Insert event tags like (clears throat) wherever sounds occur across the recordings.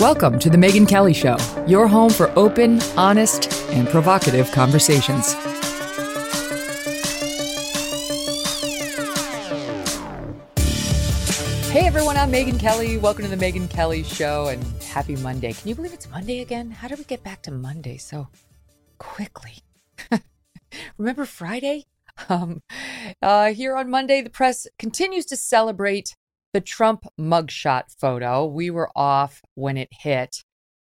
Welcome to The Megyn Kelly Show, your home for open, honest, and provocative conversations. Hey everyone, I'm Megyn Kelly. Welcome to The Megyn Kelly Show and happy Monday. Can you believe it's Monday again? How did we get back to Monday so quickly? (laughs) Remember Friday? Um, uh, here on Monday, the press continues to celebrate the Trump mugshot photo. We were off when it hit,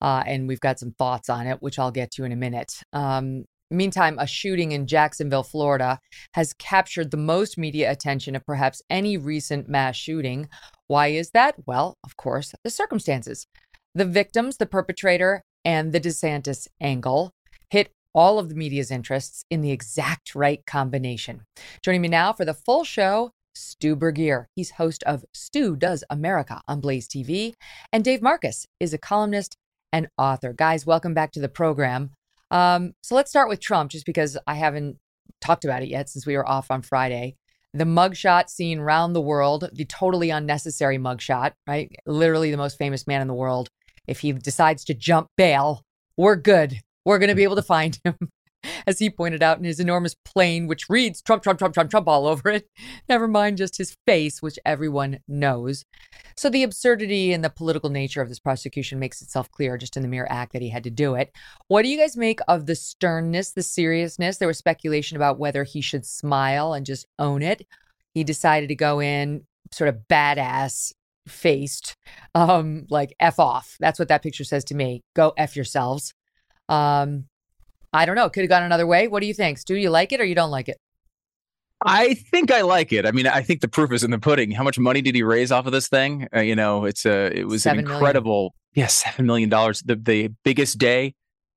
uh, and we've got some thoughts on it, which I'll get to in a minute. Um, meantime, a shooting in Jacksonville, Florida, has captured the most media attention of perhaps any recent mass shooting. Why is that? Well, of course, the circumstances. The victims, the perpetrator, and the DeSantis angle hit all of the media's interests in the exact right combination. Joining me now for the full show Stu Burguiere. He's host of Stu Does America on Blaze TV. And Dave Marcus is a columnist and author. Guys, welcome back to the program. Um, so let's start with Trump, just because I haven't talked about it yet since we were off on Friday. The mugshot seen around the world, the totally unnecessary mugshot, right? Literally the most famous man in the world. If he decides to jump bail, we're good. We're going to be able to find him. (laughs) (laughs) as he pointed out in his enormous plane, which reads Trump, Trump, Trump, Trump, Trump all (laughs) over it. Never mind just his face, which everyone knows. So the absurdity and the political nature of this prosecution makes itself clear just in the mere act that he had to do it. What do you guys make of the sternness, the seriousness? There was speculation about whether he should smile and just own it. He decided to go in sort of badass faced um like f off that's what that picture says to me go f yourselves um I don't know. Could have gone another way. What do you think? Do you like it or you don't like it? I think I like it. I mean, I think the proof is in the pudding. How much money did he raise off of this thing? Uh, you know, it's a it was an incredible, million. yeah, seven million dollars, the the biggest day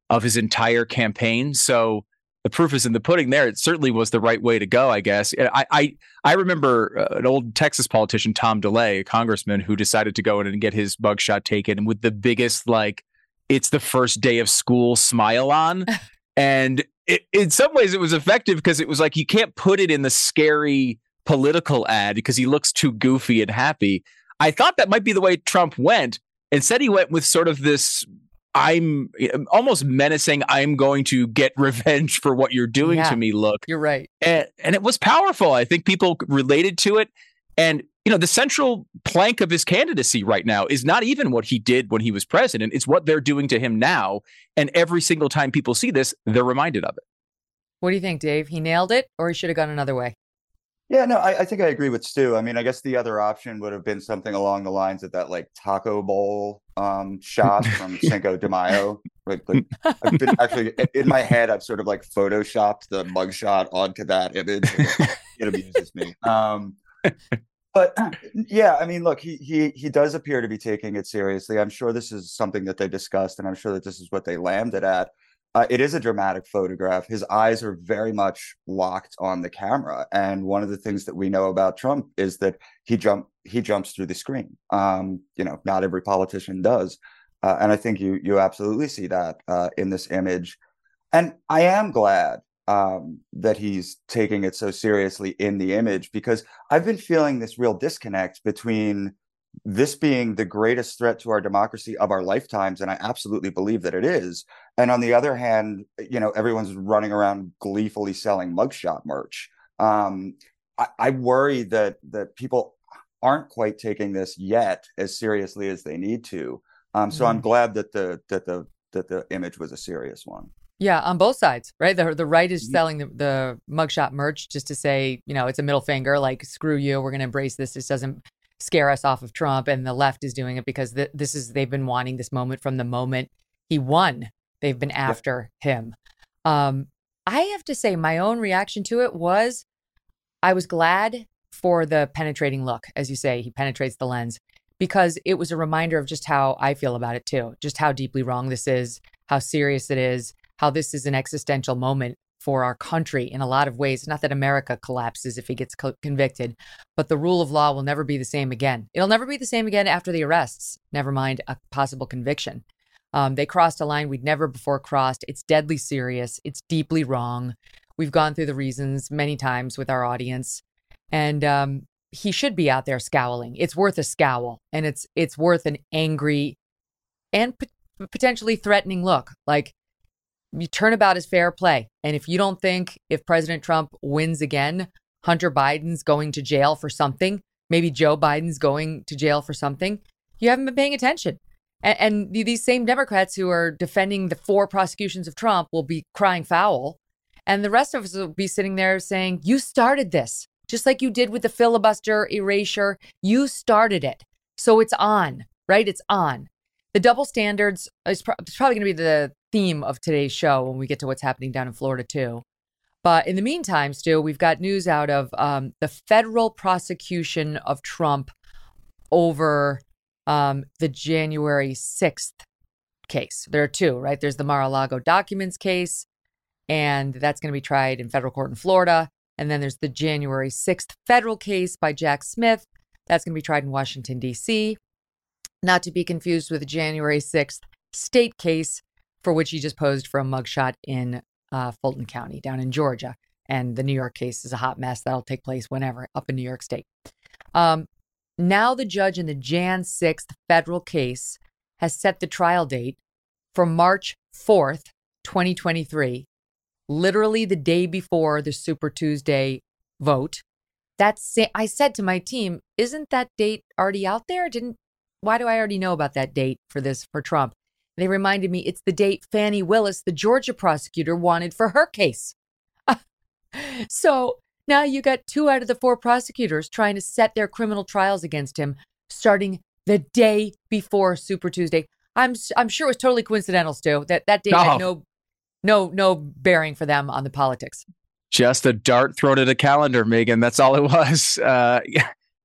of his entire campaign. So the proof is in the pudding. There, it certainly was the right way to go. I guess. I I I remember uh, an old Texas politician, Tom DeLay, a congressman, who decided to go in and get his mugshot taken with the biggest like it's the first day of school smile on. (laughs) And it, in some ways, it was effective because it was like you can't put it in the scary political ad because he looks too goofy and happy. I thought that might be the way Trump went. Instead, he went with sort of this I'm um, almost menacing. I'm going to get (laughs) revenge for what you're doing yeah, to me. Look, you're right, and, and it was powerful. I think people related to it, and you know, the central plank of his candidacy right now is not even what he did when he was president. It's what they're doing to him now. And every single time people see this, they're reminded of it. What do you think, Dave? He nailed it or he should have gone another way? Yeah, no, I, I, think I agree with Stu. I mean, I guess the other option would have been something along the lines of that like taco bowl um, shot (laughs) from Cinco de Mayo. Like, like I've been (laughs) actually in my head, I've sort of like photoshopped the mugshot onto that image. It amuses me. Um, but (clears throat) yeah, I mean, look, he he he does appear to be taking it seriously. I'm sure this is something that they discussed, and I'm sure that this is what they landed at. Uh, it is a dramatic photograph. His eyes are very much locked on the camera, and one of the things that we know about Trump is that he jump he jumps through the screen. Um, you know, not every politician does, uh, and I think you you absolutely see that uh, in this image. And I am glad um, that he's taking it so seriously in the image because I've been feeling this real disconnect between this being the greatest threat to our democracy of our lifetimes, and I absolutely believe that it is. And on the other hand, you know, everyone's running around gleefully selling mugshot merch. Um, I, I worry that that people aren't quite taking this yet as seriously as they need to. Um, so mm. I'm glad that the that the that the image was a serious one. Yeah, on both sides, right? The the right is mm-hmm. selling the, the mugshot merch just to say, you know, it's a middle finger, like screw you, we're going to embrace this. This doesn't scare us off of Trump, and the left is doing it because th- this is they've been wanting this moment from the moment he won. They've been after him. Um, I have to say, my own reaction to it was, I was glad for the penetrating look, as you say, he penetrates the lens because it was a reminder of just how I feel about it too, just how deeply wrong this is, how serious it is, how this is an existential moment for our country in a lot of ways. Not that America collapses if he gets co- convicted, but the rule of law will never be the same again. It'll never be the same again after the arrests, never mind a possible conviction. Um, they crossed a line we'd never before crossed. It's deadly serious. It's deeply wrong. We've gone through the reasons many times with our audience, and um, he should be out there scowling. It's worth a scowl, and it's it's worth an angry and p- potentially threatening look. Like you turnabout is fair play. And if you don't think if President Trump wins again, Hunter Biden's going to jail for something, maybe Joe Biden's going to jail for something, you haven't been paying attention. And, and these same Democrats who are defending the four prosecutions of Trump will be crying foul. And the rest of us will be sitting there saying, You started this, just like you did with the filibuster erasure. You started it. So it's on, right? It's on. The double standards is pro- probably going to be the theme of today's show when we get to what's happening down in Florida, too. But in the meantime, Stu, we've got news out of um, the federal prosecution of Trump over um, the January 6th case. There are two, right? There's the Mar a Lago documents case, and that's going to be tried in federal court in Florida. And then there's the January 6th federal case by Jack Smith. That's going to be tried in Washington, D.C. Not to be confused with the January 6th state case for which he just posed for a mugshot in uh, Fulton County down in Georgia. And the New York case is a hot mess that'll take place whenever up in New York State. Um, now, the judge in the Jan 6th federal case has set the trial date for March 4th, 2023, literally the day before the Super Tuesday vote. That's I said to my team, isn't that date already out there? Didn't why do I already know about that date for this for Trump? They reminded me it's the date Fani Willis, the Georgia prosecutor, wanted for her case. (laughs) so now you got two out of the four prosecutors trying to set their criminal trials against him starting the day before Super Tuesday. I'm I'm sure it was totally coincidental, Stu. That that date oh. had no no no bearing for them on the politics. Just a dart thrown at a calendar, Megyn. That's all it was. (laughs) Uh,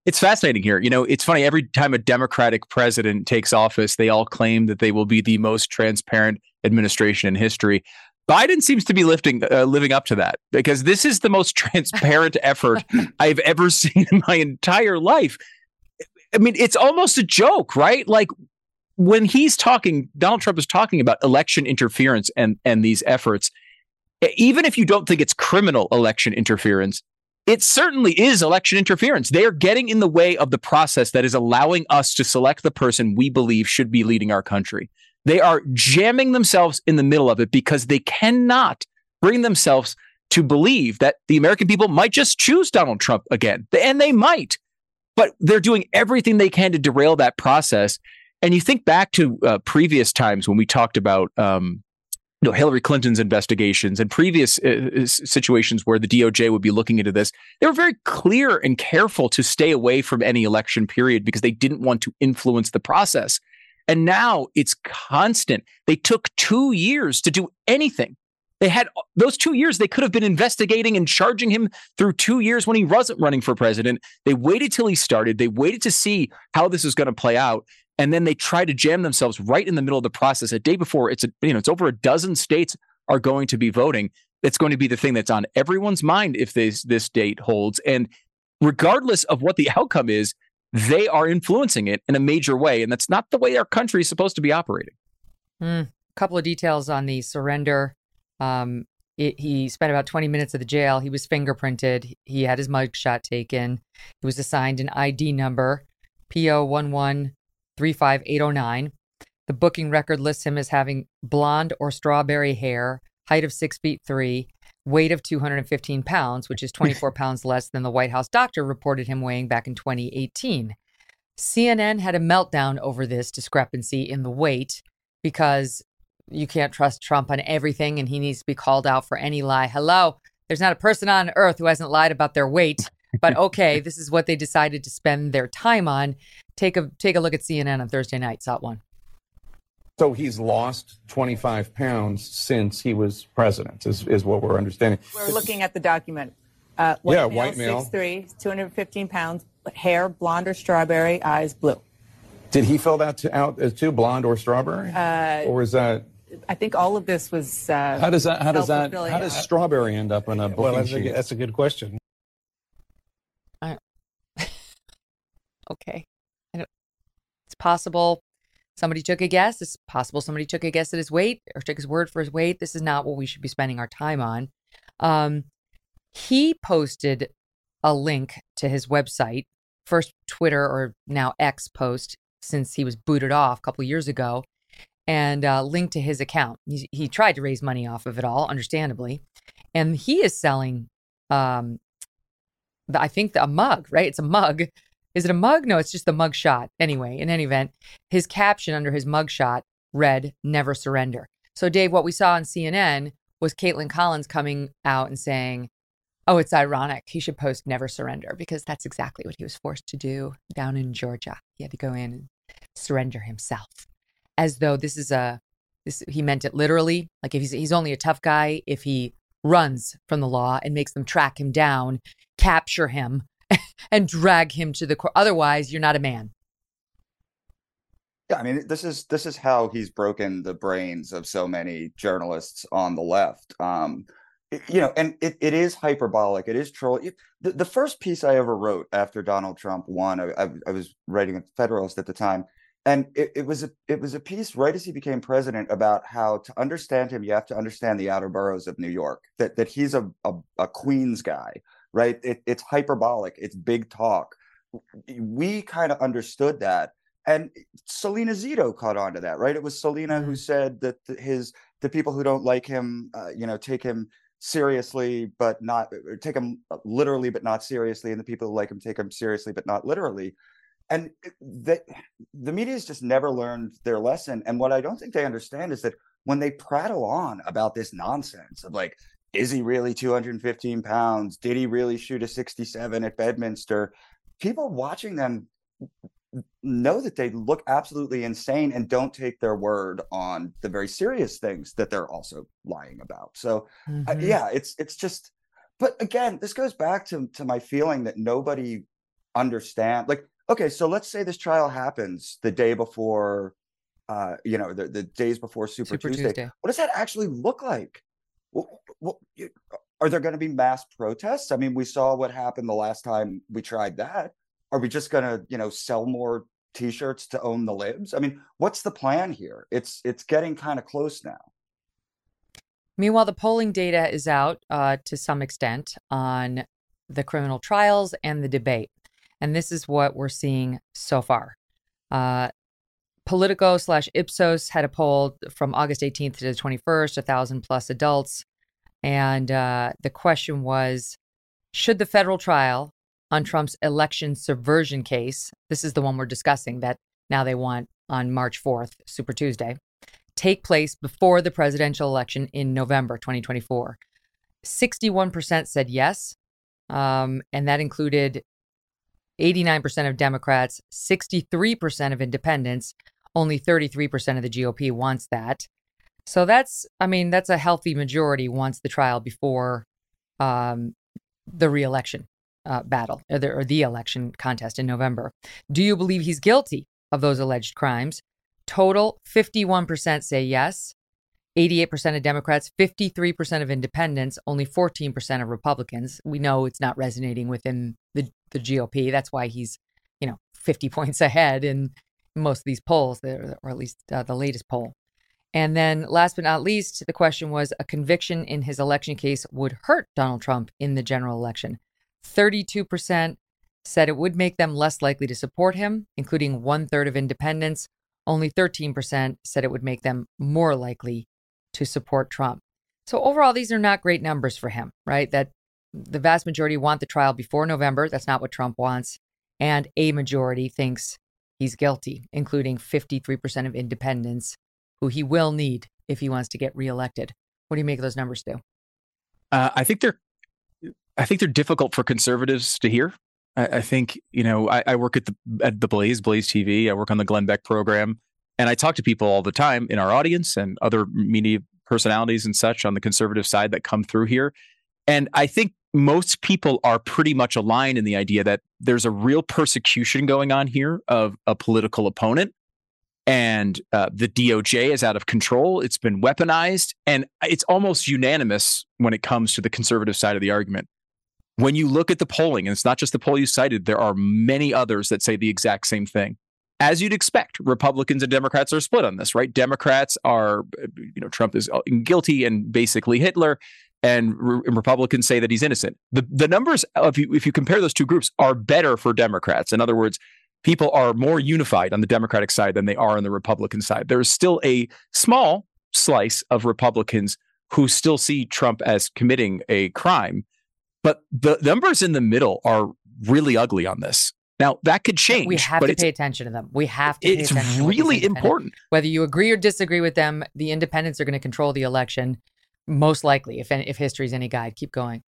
it's fascinating here. You know, it's funny. Every time a Democratic president takes office, they all claim that they will be the most transparent administration in history. Biden seems to be lifting, uh, living up to that because this is the most (laughs) transparent effort I've ever seen in my entire life. I mean, it's almost a joke, right? Like when he's talking, Donald Trump is talking about election interference and and these efforts. Even if you don't think it's criminal election interference, it certainly is election interference. They are getting in the way of the process that is allowing us to select the person we believe should be leading our country. They are jamming themselves in the middle of it because they cannot bring themselves to believe that the American people might just choose Donald Trump again. And they might, but they're doing everything they can to derail that process. And you think back to uh, previous times when we talked about um, you know Hillary Clinton's investigations and previous uh, situations where the DOJ would be looking into this, they were very clear and careful to stay away from any election period because they didn't want to influence the process. And now it's constant. They took 2 years to do anything. They had those 2 years they could have been investigating and charging him through 2 years when he wasn't running for president. They waited till he started. They waited to see how this is going to play out and then they try to jam themselves right in the middle of the process. A day before, it's a, you know it's over a dozen states are going to be voting. It's going to be the thing that's on everyone's mind if this this date holds, and regardless of what the (laughs) outcome is, they are influencing it in a major way, and that's not the way our country is supposed to be operating. A mm, couple of details on the surrender. Um, it, he spent about 20 minutes at the jail. He was fingerprinted. He had his mugshot taken. He was assigned an ID number, PO one one 35809. The booking record lists him as having blonde or strawberry hair, height of six feet three, weight of 215 pounds, which is (laughs) 24 pounds less than the White House doctor reported him weighing back in 2018. CNN had a meltdown over this discrepancy in the weight because you can't trust Trump on everything and he needs to be called out for any lie. Hello, there's not a person on earth who hasn't lied about their weight. But (laughs) okay, this is what they decided to spend their time on. Take a take a look at CNN on Thursday night. Saw one. So he's lost 25 pounds since he was president, is, is what we're understanding. We're looking at the document. Uh, white yeah, male, white male. 6'3", 215 pounds, hair blonde or strawberry, eyes blue. Did he fill that to, out as too blonde or strawberry, uh, or is that? I think all of this was. Uh, how does that? How does that? How does strawberry end up in a booking well, that's sheet? A, that's a good question. (laughs) okay, it's possible somebody took a guess. It's possible somebody took a guess at his weight or took his word for his weight. This is not what we should be spending our time on. Um, he posted a link to his website, first Twitter or now X post since he was booted off a couple years ago, and uh, linked to his account. He, he, tried to raise money off of it all, understandably, and he is selling. Um, the, I think the, a mug, right? It's a mug is it a mug? No, it's just the mug shot. Anyway, in any event, his caption under his mug shot read, Never surrender. So, Dave, what we saw on CNN was Kaitlan Collins coming out and saying, Oh, it's ironic. He should post never surrender because that's exactly what he was forced to do down in Georgia. He had to go in and surrender himself as though this is a, this, he meant it literally. Like if he's, he's only a tough guy if he runs from the law and makes them track him down, capture him, (laughs) and drag him to the court. Otherwise, you're not a man. Yeah, I mean, this is this is how he's broken the brains of so many journalists on the left. Um, you know, and it, it is hyperbolic. It is troll. The, the first piece I ever wrote after Donald Trump won, I, I, I was writing at Federalist at the time, and it, it was a it was a piece right as he became president about how to understand him, you have to understand the outer boroughs of New York. That that he's a a, a Queens guy right? It, it's hyperbolic, it's big talk. We kind of understood that. And Selena Zito caught on to that, right? It was Selena who mm-hmm. said that his the people who don't like him, uh, you know, take him seriously, but not take him literally, but not seriously, and the people who like him take him seriously, but not literally. And the the media has just never learned their lesson. And what I don't think they understand is that when they prattle on about this nonsense of like is he really 215 pounds? Did he really shoot a 67 at Bedminster? People watching them know that they look absolutely insane and don't take their word on the very serious things that they're also lying about. So mm-hmm. uh, yeah, it's it's just but again, this goes back to to my feeling that nobody understand like okay, so let's say this trial happens the day before uh you know the, the days before Super, Super Tuesday. Tuesday. What does that actually look like? Are there going to be mass protests? I mean, we saw what happened the last time we tried that. Are we just going to, you know, sell more T-shirts to own the libs? I mean, what's the plan here? It's it's getting kind of close now. Meanwhile, the polling data is out uh, to some extent on the criminal trials and the debate, and this is what we're seeing so far. Uh, Politico slash Ipsos had a poll from August 18th to the 21st, a thousand plus adults. And uh, the question was Should the federal trial on Trump's election subversion case, this is the one we're discussing that now they want on March 4th, Super Tuesday, take place before the presidential election in November 2024? 61% said yes. Um, and that included 89% of Democrats, 63% of independents, only 33% of the GOP wants that. So that's, I mean, that's a healthy majority wants the trial before um, the reelection uh, battle or the, or the election contest in November. Do you believe he's guilty of those alleged crimes? Total 51% say yes. 88% of Democrats, 53% of independents, only 14% of Republicans. We know it's not resonating within the, the GOP. That's why he's, you know, 50 (laughs) points ahead in most of these polls, or at least uh, the latest poll. And then, last but not least, the question was a conviction in his election case would hurt Donald Trump in the general election. 32% said it would make them less likely to support him, including one third of independents. Only 13% said it would make them more likely to support Trump. So overall, these are not great numbers for him, right? That the vast majority want the trial before November. That's not what Trump wants. And a majority thinks he's guilty, including 53% of independents who he will need if he wants to get reelected. What do you make of those numbers, Stu? Uh, I think they're, I think they're difficult for conservatives to hear. I, I think you know I, I, work at the at the Blaze Blaze TV. I work on the Glenn Beck program, and I talk to people all the time in our audience and other media personalities and such on the conservative side that come through here. And I think most people are pretty much aligned in the idea that there's a real persecution going on here of a political opponent. And uh, the DOJ is out of control. It's been weaponized. And it's almost unanimous when it comes to the conservative side of the argument. When you look at the polling, and it's not just the poll you cited, there are many others that say the exact same thing. As you'd expect, Republicans and Democrats are split on this, right? Democrats are, you know, Trump is uh, guilty and basically Hitler and, re- Republicans say that he's innocent. The the numbers, if you if you compare those two groups, are better for Democrats. In other words, people are more unified on the Democratic side than they are on the Republican side. There is still a small slice of Republicans who still see Trump as committing a crime, but the numbers in the middle are really ugly on this. Now that could change. We have to pay attention to them. We have to. it's really important. Whether you agree or disagree with them, the independents are going to control the election most likely, if if history is any guide. Keep going.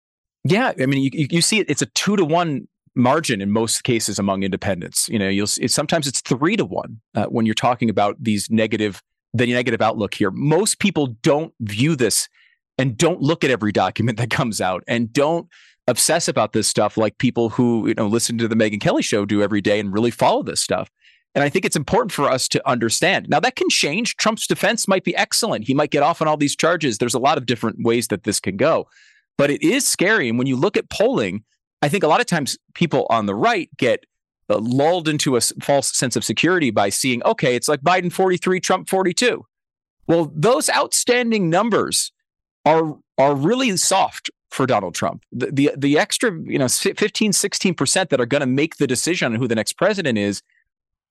Yeah, I mean, you you see it. It's a two to one margin in most cases among independents. You know, you'll it's, sometimes it's three to one uh, when you're talking about these negative the negative outlook here. Most people don't view this and don't look at every document (laughs) that comes out and don't obsess about this stuff like people who you know listen to the Megyn Kelly show do every day and really follow this stuff. And I think it's important for us to understand. Now, that can change. Trump's defense might be excellent. He might get off on all these charges. There's a lot of different ways that this can go. But it is scary. And when you look at polling, I think a lot of times people on the right get uh, lulled into a false sense of security by seeing, okay, it's like Biden 43, Trump 42. Well, those outstanding numbers are are really soft for Donald Trump. The the, the extra, you know, 15, 16% that are going to make the decision on who the next president is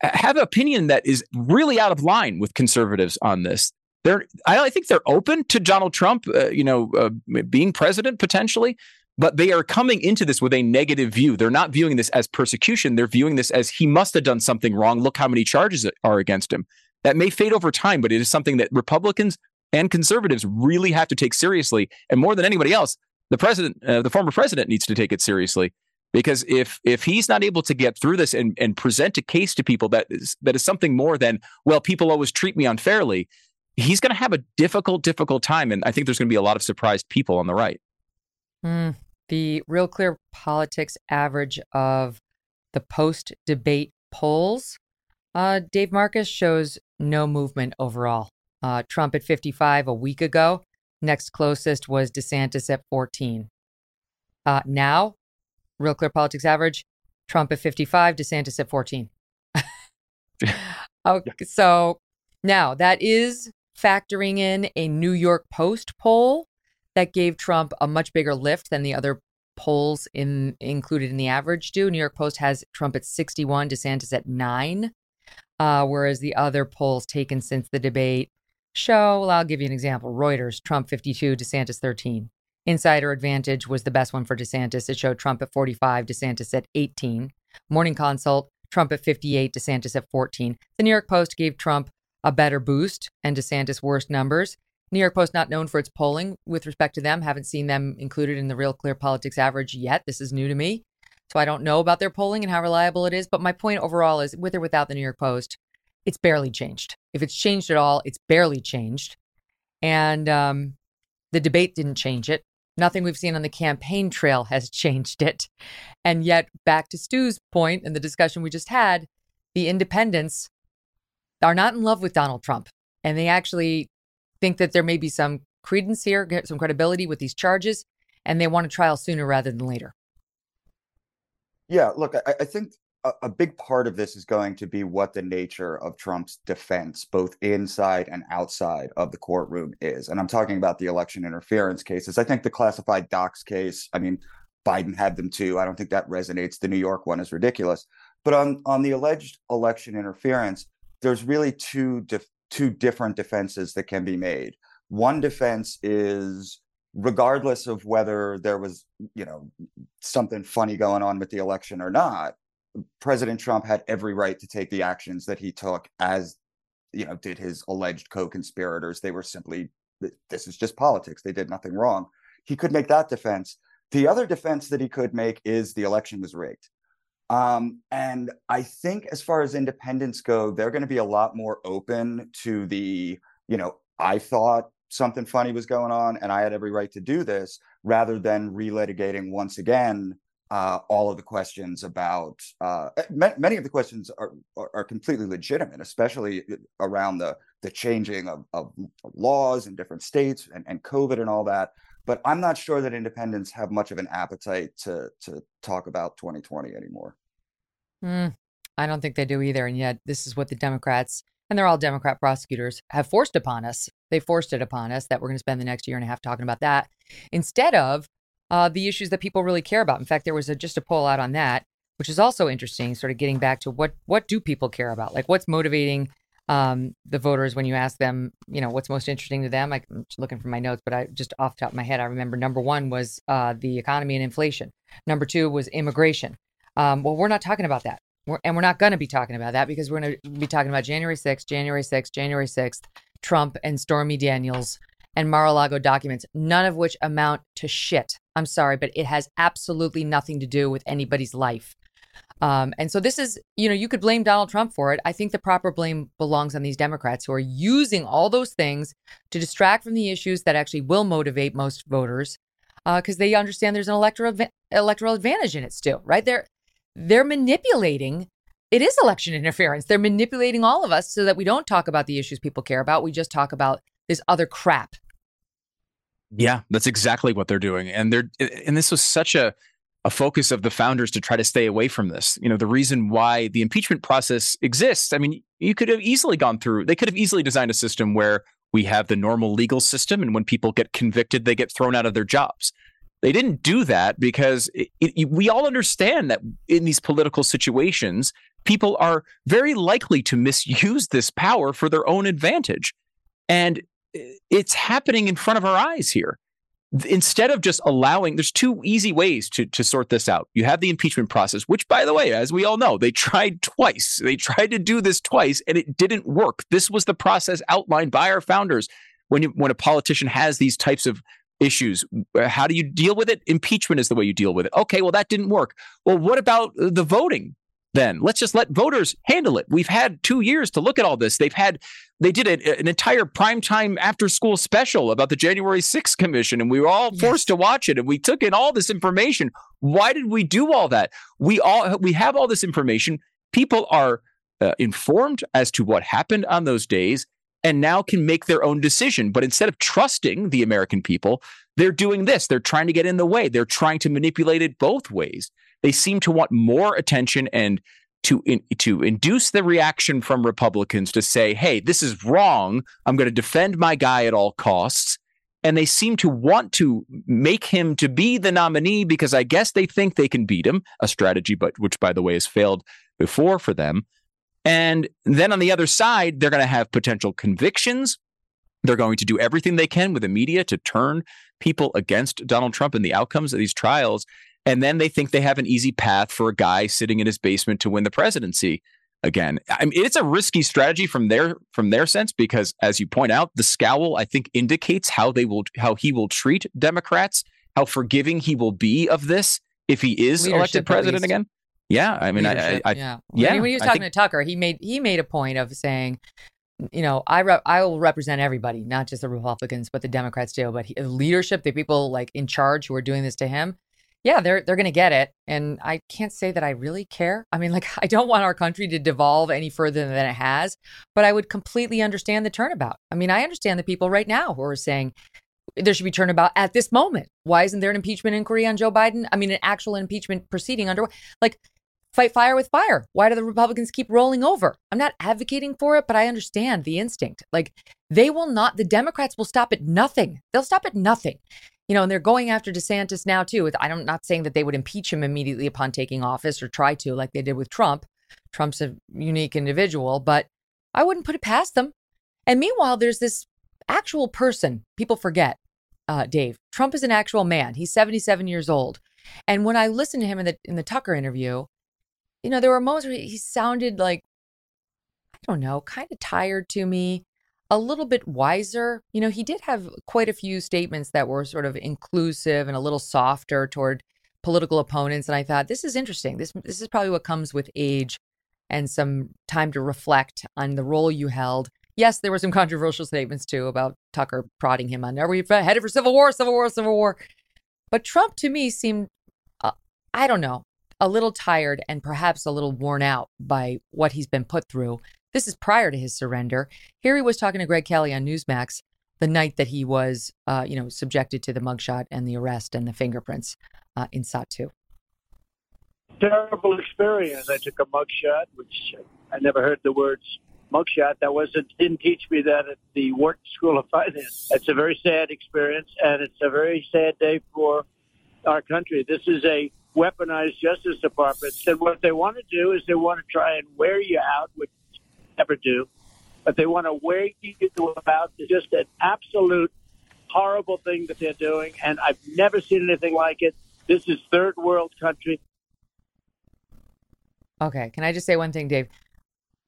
have an opinion that is really out of line with conservatives on this. They're, I think they're open to Donald Trump, uh, you know, uh, being president potentially, but they are coming into this with a negative view. They're not viewing this as persecution. They're viewing this as he must have done something wrong. Look how many charges are against him. That may fade over time, but it is something that Republicans and conservatives really have to take seriously. And more than anybody else, the president, uh, the former president, needs to take it seriously because if if he's not able to get through this and, and present a case to people that is that is something more than well people always treat me unfairly he's going to have a difficult difficult time. And i think there's going to be a lot of surprised people on the right. Mm, the real clear politics average of the post debate polls uh, dave marcus shows no movement overall. Uh, trump at 55 a week ago next closest was desantis at 14 uh, now Real Clear Politics average, Trump at 55, DeSantis at 14. (laughs) okay, so now that is factoring in a New York Post poll that gave Trump a much bigger lift than the other polls in included in the average do. New York Post has Trump at 61, DeSantis at 9, uh, whereas the other polls taken since the debate show, well, I'll give you an example. Reuters, Trump 52, DeSantis 13. Insider Advantage was the best one for DeSantis. It showed Trump at 45, DeSantis at 18. Morning Consult, Trump at 58, DeSantis at 14. The New York Post gave Trump a better boost and DeSantis worst numbers. New York Post not known for its polling with respect to them. Haven't seen them included in the Real Clear Politics average yet. This is new to me. So I don't know about their polling and how reliable it is. But my point overall is with or without the New York Post, it's barely changed. If it's changed at all, it's barely changed. And um, the debate didn't change it. Nothing we've seen on the campaign trail has (laughs) changed it. And yet, back to Stu's point and the discussion we just had, the independents are not in love with Donald Trump. And they actually think that there may be some credence here, some credibility with these charges, and they want a trial sooner rather than later. Yeah, look, I, I think a, big part of this is going to be what the nature of Trump's defense, both inside and outside of the courtroom, is. And I'm talking about the election interference cases. I think the classified docs case, I mean, Biden had them too. I don't think that resonates. The New York one is ridiculous. But on, on the alleged election interference, there's really two two different defenses that can be made. One defense is regardless of whether there was, you know, something funny going on with the election or not, President Trump had every right to take the actions that he took as, you know, did his alleged co-conspirators. They were simply this is just politics. They did nothing wrong. He could make that defense. The other defense that he could make is the election was rigged. Um, and I think as far as independents go, they're going to be a lot more open to the, you know, I thought something funny was going on and I had every right to do this rather than relitigating once again uh, all of the questions about uh, eh, many of the questions are, are, are completely legitimate, especially uh, around the the changing of, of laws in different states and, and COVID and all that. But I'm not sure that independents have much of an appetite to to talk about 2020 anymore. Mm, I don't think they do either. And yet, this is what the Democrats and they're all Democrat prosecutors have forced upon us. They forced it upon us that we're going to spend the next year and a half talking about that instead of uh, the issues that people really care about. In fact, there was a, just a poll out on that, which is also interesting. Sort of getting back to what what do people care about? Like what's motivating um, the voters when you ask them, you know, what's most interesting to them. I'm looking for my notes, but I just off the top of my head, I remember number one was uh, the economy and inflation. Number two was immigration. Um, well, we're not talking about that. We're, and we're not going to be talking about that because we're going to be talking about January 6th, January 6th, January 6th, Trump and Stormy Daniels and Mar-a-Lago documents, none of which amount to shit. I'm sorry, but it has absolutely nothing to do with anybody's life. Um, and so this is, you know, you could blame Donald Trump for it. I think the proper blame belongs on these Democrats who are using all those things to distract from the issues that actually will motivate most voters because uh, they understand there's an electoral electoral advantage in it still, right? They're they're manipulating. It is election interference. They're manipulating all of us so that we don't talk about the issues people care about. We just talk about this other crap. Yeah, that's exactly what they're doing, and they're and this was such a a focus of the founders to try to stay away from this. You know, the reason why the impeachment process exists. I mean, you could have easily gone through, they could have easily designed a system where we have the normal legal system, and when people get convicted, they get thrown out of their jobs. They didn't do that because it, it, we all understand that in these political situations, people are very likely to misuse this power for their own advantage. And it's happening in front of our eyes here. Instead of just allowing there's two easy ways to to sort this out. You have the impeachment process which by the way as we all know they tried twice. They tried to do this twice and it didn't work. This was the process outlined by our founders. When you when a politician has these types of issues uh, how do you deal with it? Impeachment is the way you deal with it. Okay well that didn't work. Well what about the voting then let's just let voters handle it we've had 2 years to look at all this they've had they did a, an entire primetime after school special about the January 6th commission and we were all forced to watch it and we took in all this information. Why did we do all that? We all we have all this information. People are uh, informed as to what happened on those days and now can make their own decision. But instead of trusting the American people, they're doing this. They're trying to get in the way. They're trying to manipulate it both ways. They seem to want more attention and to in, to induce the reaction from Republicans to say, "Hey, this is wrong. I'm going to defend my guy at all costs." And they seem to want to make him to be the nominee because I guess they think they can beat him, a strategy but which by the way has failed before for them. And then on the other side, they're going to have potential convictions. They're going to do everything they can with the media to turn people against Donald Trump and the outcomes of these trials. And then they think they have an easy path for a guy sitting in his basement to win the presidency again. I mean, it's a risky strategy from their from their sense because, as you point out, the scowl I think indicates how they will how he will treat Democrats, how forgiving he will be of this if he is Leadership, elected president again. Yeah, I mean, I, I, yeah, yeah. When he was talking think, to Tucker, he made he made a point of saying, you know, I re- I will represent everybody, not just the Republicans, but the Democrats too. But he, leadership, the people like in charge who are doing this to him, yeah, they're they're going to get it, and I can't say that I really care. I mean, like (laughs) I don't want our country to devolve any further than it has, but I would completely understand the turnabout. I mean, I understand the people right now who are saying there should be turnabout at this moment. Why isn't there an impeachment inquiry on Joe Biden? I mean, an actual impeachment proceeding under like fight fire with fire. Why do the Republicans keep rolling over? I'm not advocating for it, but I understand the instinct. Like they will not, the Democrats will stop at nothing. They'll stop at nothing you know, and they're going after DeSantis now too. I'm not saying that they would impeach him immediately upon taking office or try to, like they did with Trump. Trump's a unique individual, but I wouldn't put it past them. And meanwhile, there's this actual person. People forget, uh, Dave. Trump is an actual man. He's 77 years old. And when I listened to him in the in the Tucker interview, you know, there were moments where he sounded like, I don't know, kind of tired to me, a little bit wiser. You know, he did have quite a few statements that were sort of inclusive and a little softer toward political opponents. And I thought, this is interesting. This this is probably what comes with age and some time to reflect on the role you held. Yes, there were some (laughs) controversial statements too about Tucker prodding him on, are we headed for civil war, civil war, civil war? But Trump to me seemed, uh, I don't know, a little tired and perhaps a little worn out by what he's been put through. This is prior to his surrender. Here he was talking to Greg Kelly on Newsmax the night that he was, uh, you know, subjected to the mugshot and the arrest and the fingerprints uh, in SOT2 terrible experience. I took a mugshot, which I never heard the words mugshot. That wasn't didn't teach me that at the Wharton School of Finance. It's a very sad experience, and it's a very sad day for our country. This is a weaponized Justice Department. And what they want to do is they want to try and wear you out, which never do. But they want to wear you out. It's just an absolute horrible thing that they're doing, and I've never seen anything like it. This is third world country. Okay. Can I just say one thing, Dave?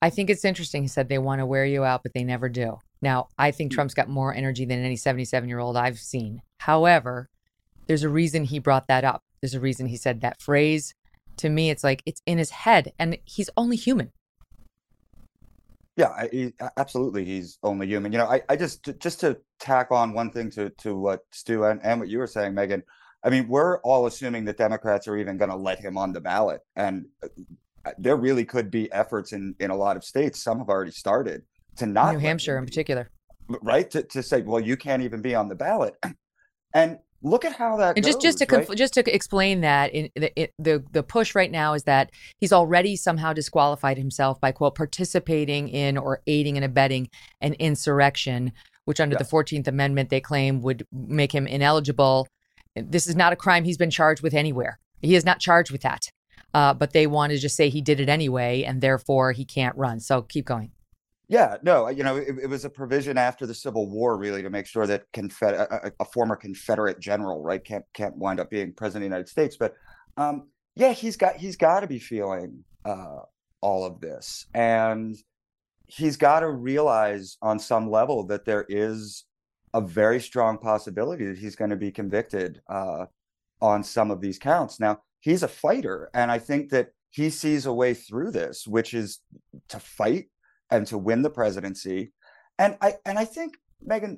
I think it's interesting. He said they want to wear you out, but they never do. Now, I think mm. Trump's got more energy than any 77 year old I've seen. However, there's a reason he brought that up. There's a reason he said that phrase. To me, it's like it's in his head, and he's only human. Yeah, he, absolutely. He's only human. You know, I, I just just to tack on one thing to to what Stu and, and what you were saying, Megyn. I mean, we're all assuming that Democrats are even going to let him on the ballot, and uh, there really could be efforts in in a lot of states. Some have already started to not New Hampshire in particular, right? To to say, well, you can't even be on the ballot, (clears throat) and look at how that and goes, just just to right? conf- just to explain that in the, it, the the push right now is that he's already somehow disqualified himself by quote participating in or aiding and abetting an insurrection which under yes. the 14th amendment they claim would make him ineligible this is not a crime he's been charged with anywhere he is not charged with that uh, but they want to just say he did it anyway, and therefore he can't run. So keep going. Yeah, no, you know, it, it, was a provision after the Civil War, really, to make sure that Confed- a, a, former Confederate general, right, can't can't wind up being president of the United States. But um, yeah, he's got he's got to be feeling uh, all of this, and he's got to realize on some level that there is a very strong possibility that he's going to be convicted uh, on some of these counts. Now, he's a fighter. And I think that he sees a way through this, which is to fight and to win the presidency. And I and I think Megyn,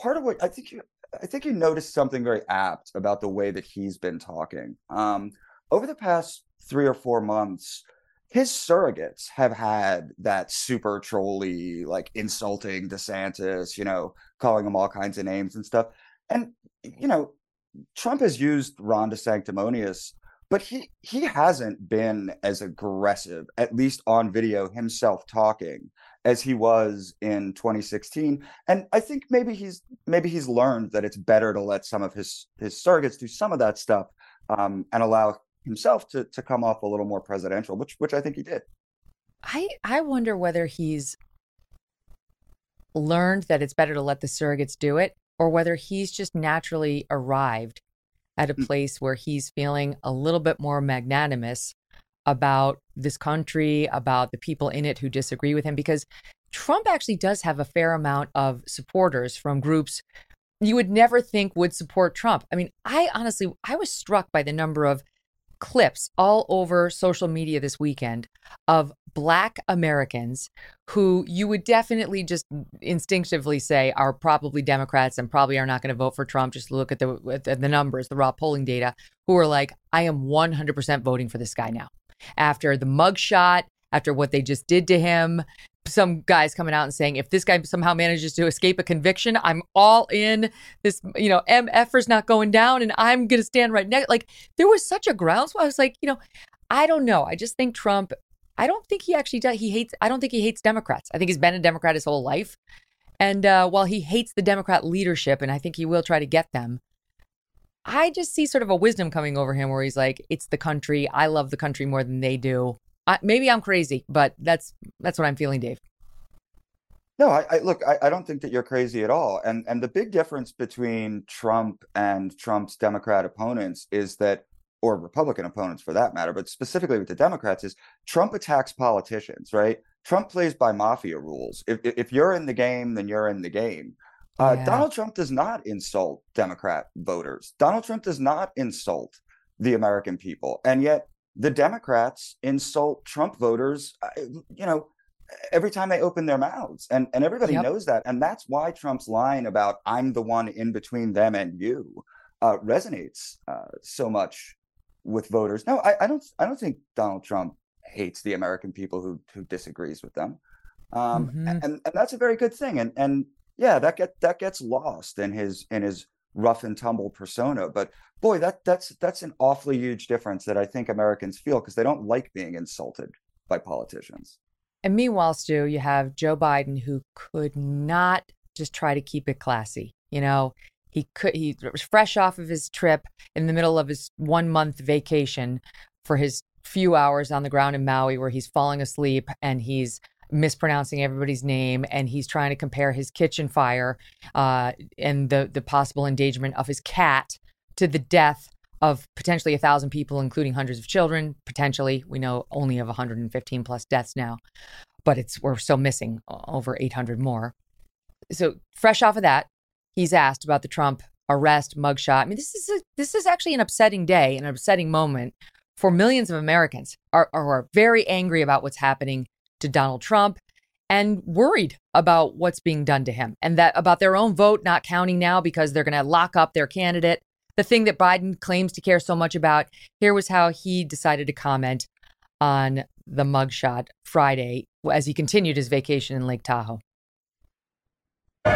part of what I think you I think you noticed something very apt about the way that he's been talking. Um, over the past three or four months, his surrogates have had that super trolly, like insulting DeSantis, you know, calling him all kinds of names and stuff. And, you know, Trump has used Ron DeSanctimonious but he he hasn't been as aggressive at least on video himself talking as he was in 2016 and i think maybe he's maybe he's learned that it's better to let some of his his surrogates do some of that stuff um, and allow himself to to come off a little more presidential which which i think he did. I i wonder whether he's learned that it's better to let the surrogates do it or whether he's just naturally arrived at a mm. place where he's feeling a little bit more magnanimous about this country, about the people in it who disagree with him, because Trump actually does have a fair amount of supporters from groups you would never think would support Trump. I mean, I honestly, I was struck by the number of clips all over social media this weekend of Black Americans who you would definitely just instinctively say are probably Democrats and probably are not going to vote for Trump. Just look at the at the numbers, the raw polling data. Who are like, I am 100% voting for this guy now. After the mugshot, after what they just did to him, some guys coming out and saying if this guy somehow manages to escape a conviction, I'm all in. This, you know, MFer's not going down, and I'm gonna stand right next. Like there was such a groundswell. I was like, you know, I don't know. I just think Trump. I don't think he actually does. He hates. I don't think he hates Democrats. I think he's been a Democrat his whole life. And uh, while he hates the Democrat leadership, and I think he will try to get them, I just see sort of a wisdom coming over him where he's like, "It's the country. I love the country more than they do. I, maybe I'm crazy, but that's that's what I'm feeling, Dave. No, I, I look. I, I, don't think that you're crazy at all. And and the big difference between Trump and Trump's Democrat opponents is that, or Republican opponents for that matter, but specifically with the Democrats, is Trump attacks politicians. Right? Trump plays by mafia rules. If if you're in the game, then you're in the game. Uh, yeah. Donald Trump does not insult Democrat voters. Donald Trump does not insult the American people, and yet the Democrats insult Trump voters. Uh, you know every time they open their mouths and and everybody yep. knows that and that's why trump's line about i'm the one in between them and you uh, resonates uh, so much with voters no I, I, don't i don't think donald trump hates the american people who who disagrees with them um, mm-hmm. and and that's a very good thing and and yeah that get that gets lost in his in his rough and tumble persona but boy that that's that's an awfully huge difference that i think americans feel because they don't like being insulted by politicians and meanwhile, Stu, you have Joe Biden who could not just try to keep it classy. You know, he could he was fresh off of his trip in the middle of his one month vacation for his few hours on the ground in Maui where he's falling asleep and he's mispronouncing everybody's name and he's trying to compare his kitchen fire uh, and the the possible endangerment of his cat to the death of potentially a thousand people, including hundreds of children. Potentially, we know only of 115 plus deaths now, but it's we're still missing over 800 more. So fresh off of that, he's asked about the Trump arrest, mugshot. I mean, this is a, this is actually an upsetting day, an upsetting moment for millions of Americans are, are very angry about what's happening to Donald Trump and worried about what's being done to him and that about their own vote not counting now because they're going to lock up their candidate the thing that Biden claims to care so much about. Here was how he decided to comment on the mugshot Friday as he continued his vacation in Lake Tahoe. He's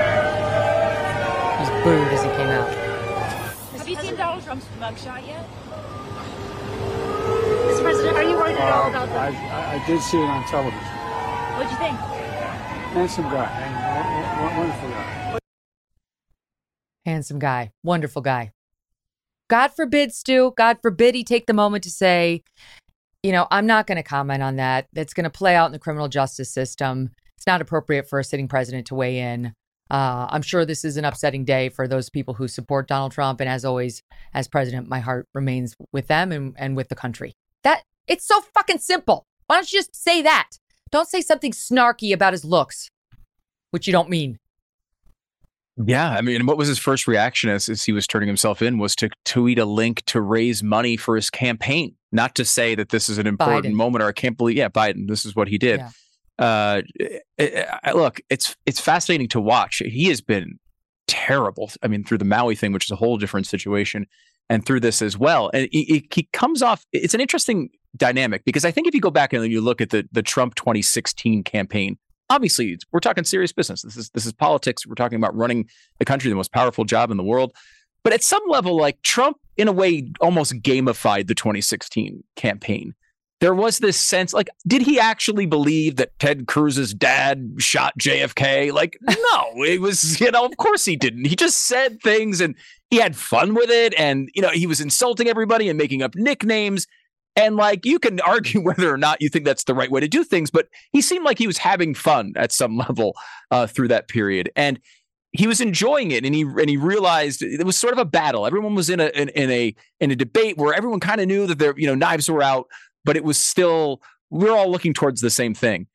booed as he came out. Have you seen Donald Trump's mugshot yet? Mr. Are you worried at all about that? I, I, did see it on television. What'd you think? Handsome guy. Wonderful guy. Handsome guy. Wonderful guy. God forbid, Stu, God forbid he take the moment to say, you know, I'm not going to comment on that. That's going to play out in the criminal justice system. It's not appropriate for a sitting president to weigh in. Uh, I'm sure this is an upsetting day for those people who support Donald Trump. And as always, as president, my heart remains with them and, and with the country. That it's so fucking simple. Why don't you just say that? Don't say something snarky about his looks, which you don't mean. Yeah, I mean, what was his first reaction as, as he was turning himself in was to tweet a link to raise money for his campaign, not to say that this is an important Biden. moment or I can't believe, yeah, Biden, this is what he did. Yeah. Uh, it, it, look, it's it's fascinating to watch. He has been terrible. I mean, through the Maui thing, which is a whole different situation, and through this as well. And he, he comes off. It's an interesting dynamic because I think if you go back and you look at the the Trump 2016 campaign, obviously we're talking serious business. This is this is politics. We're talking about running the country, the most powerful job in the world. But at some level, like Trump, in a way, almost gamified the 2016 campaign. There was this sense, like, did he actually believe that Ted Cruz's dad shot JFK? Like, (laughs) no, it was, you know, of course he didn't. He just said things and he had fun with it. And, you know, he was insulting everybody and making up nicknames. And like you can argue (laughs) whether or not you think that's the right way to do things, but he seemed like he was having fun at some (laughs) level uh, through that period, and he was enjoying it. And he and he realized it was sort of a battle. Everyone was in a in, in a in a debate where everyone kind of knew that their you know knives were out, but it was still we're all looking towards the same thing.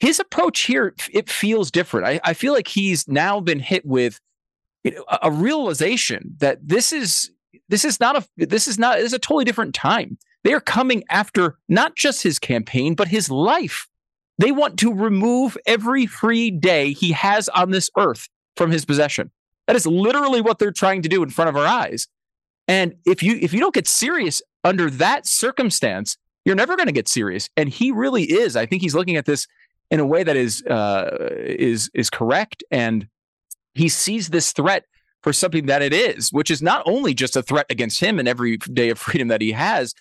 His approach here it feels different. I, I feel like he's now been hit with a realization that this is this is not a this is not this is a totally different time they are coming after not just his campaign, but his life. They want to remove every free day he has on this earth from his possession. That is literally what they're trying to do in front of our eyes. And if you if you don't get serious under that circumstance, you're never going to get serious. And he really is. I think he's looking at this in a way that is uh, is is correct, and he sees this threat for something that it is, which is not only just a threat against him and every day of freedom that he has,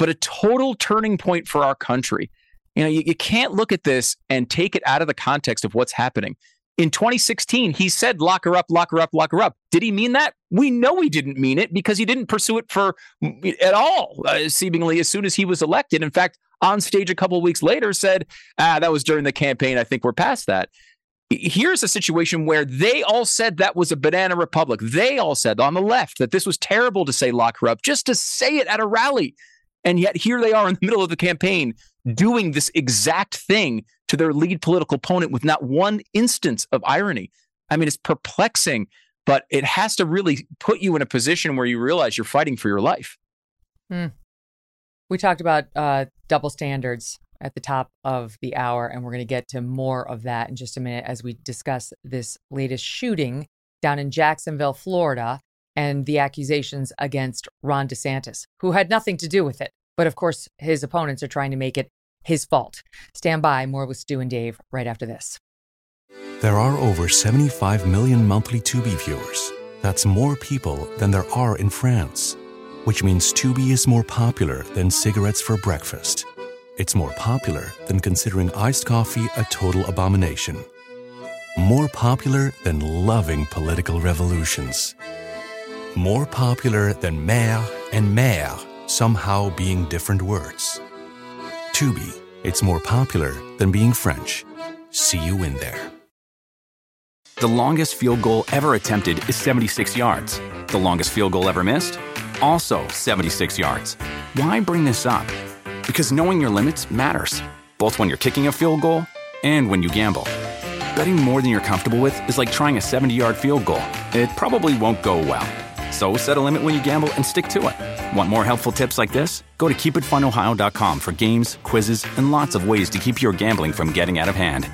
but a total turning point for our country. You know, you, you can't look at this and take it out of the context of what's happening. In 2016, he said, lock her up, lock her up, lock her up. Did he mean that? We know he didn't mean it because he didn't pursue it for at all, uh, seemingly as soon as he was elected. In fact, on stage a couple weeks later said, ah, that was during the campaign. I think we're past that. here's a situation where they all said that was a banana republic. They all said on the left that this was terrible to say lock her up, just to say it at a rally. And yet here they are in the middle of the campaign doing this exact thing to their lead political opponent with not one instance of irony. I mean, it's perplexing, but it has to really put you in a position where you realize you're fighting for your life. Hmm. We talked about uh, double standards at the top of the hour, and we're going to get to more of that in just a minute as we discuss this latest shooting down in Jacksonville, Florida, and the accusations against Ron DeSantis, who had nothing to do with it. But of course, his opponents are trying to make it his fault. Stand by, more with Stu and Dave right after this. There are over 75 million monthly Tubi viewers. That's more people than there are in France, which means Tubi is more popular than cigarettes for breakfast. It's more popular than considering iced coffee a total abomination. More popular than loving political revolutions. More popular than maire and mère somehow being different words. Tubi, it's more popular than being French. See you in there. The longest field goal ever attempted is 76 yards. The longest field goal ever missed? Also 76 yards. Why bring this up? Because knowing your limits matters, both when you're kicking a field goal and when you gamble. Betting more than you're comfortable with is like trying a 70 yard field goal, it probably won't go well. So set a limit when you gamble and stick to it. Want more helpful tips like this? Go to keepitfunohio.com for games, quizzes, and lots of ways to keep your gambling from getting out of hand.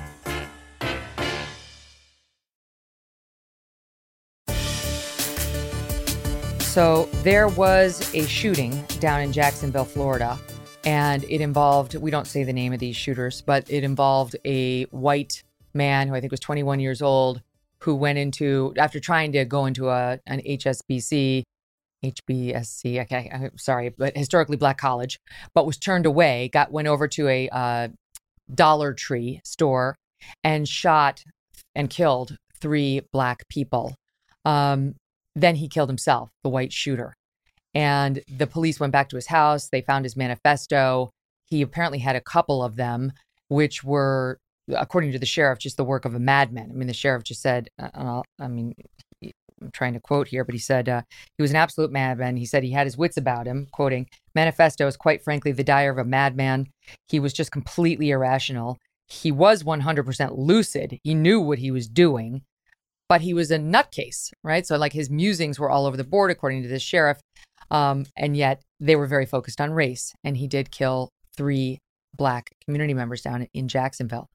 So there was a shooting down in Jacksonville, Florida, and it involved, we don't say the name of these shooters, but it involved a white man who I think was 21 years old who went into after trying to go into a an HSBC, HBSC. Okay, I'm sorry, but historically black college, but was turned away. Got went over to a uh, Dollar Tree store and shot and killed three black people. Um, then he killed himself, the white shooter. And the police went back to his house. They found his manifesto. He apparently had a couple of them, which were according to the sheriff, just the work of a madman. I mean, the sheriff just said, uh, I mean, I'm trying to quote here, but he said uh, he was an absolute madman. He said he had his wits about him, quoting, Manifesto is quite frankly the dire of a madman. He was just completely irrational. He was 100% lucid. He knew what he was doing, but he was a nutcase, right? So, like, his musings were all over the board, according to the sheriff. Um, and yet they were very focused on race. And he did kill three black community members down in Jacksonville.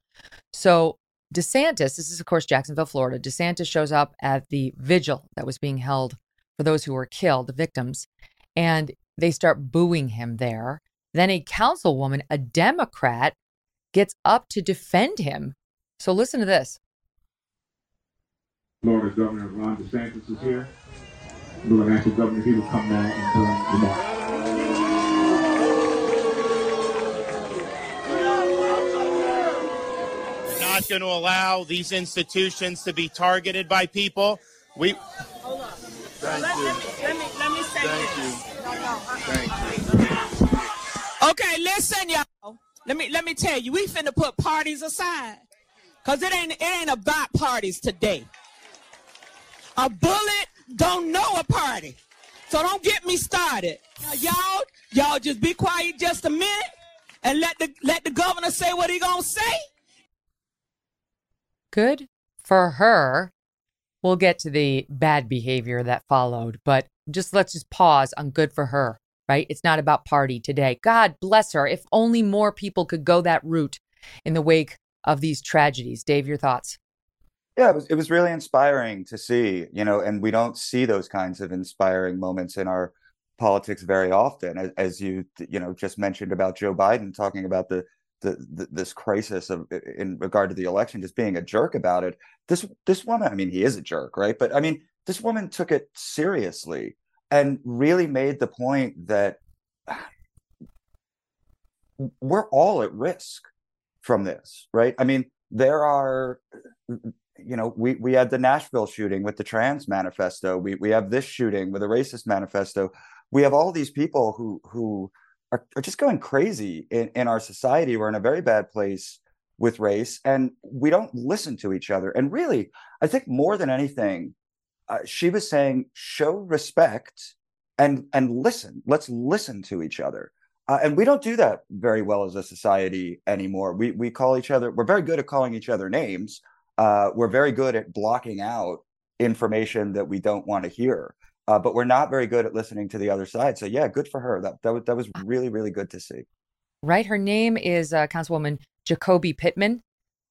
So DeSantis, this is of course Jacksonville, Florida. DeSantis shows up at the vigil that was being held for those who were killed, the victims, and they start booing him there. Then a councilwoman, a Democrat, gets up to defend him. So listen to this. Florida Governor Ron DeSantis is here. The governor he will come down and not going to allow these institutions to be targeted by people. We. Hold on. Thank let, you. Let me, let me, let me say Thank this. You. No, no, uh-uh. Thank you. Okay, listen, y'all. Let me let me tell you, we finna put parties aside. Cause it ain't it ain't about parties today. A bullet don't know a party. So don't get me started. Now, y'all, y'all just be quiet just a minute and let the let the governor say what he gonna say Good for her. We'll get to the bad behavior that followed, but just let's just pause on good for her, right? It's not about party today. God bless her. If only more people could go that route in the wake of these tragedies. Dave, your thoughts? Yeah, it was, it was really inspiring to see, you know, and we don't see those kinds of inspiring moments in our politics very often, as, as you, you know, just mentioned about Joe Biden talking about the the, this crisis of in regard to the election just being a jerk about it this this woman i mean he is a jerk right? But i mean this woman took it seriously and really made the point that (sighs) we're all at risk from this right? I mean there are you know we we had the nashville shooting with the trans manifesto. We we have this shooting with a racist manifesto. We have all these people who who are, are just going crazy in, in our society. We're in a very bad place with race and we don't listen to each other. And really i think more than anything uh, she was saying show respect and and listen. Let's listen to each other. Uh, and we don't do that very well as a society anymore. We we call each other we're very good at calling each other names. Uh, we're very good at blocking out information that we don't want to hear uh, but we're not very good at listening to the other side so yeah good for her that that was, that was really really good to see right her name is uh, councilwoman Ju'Coby Pittman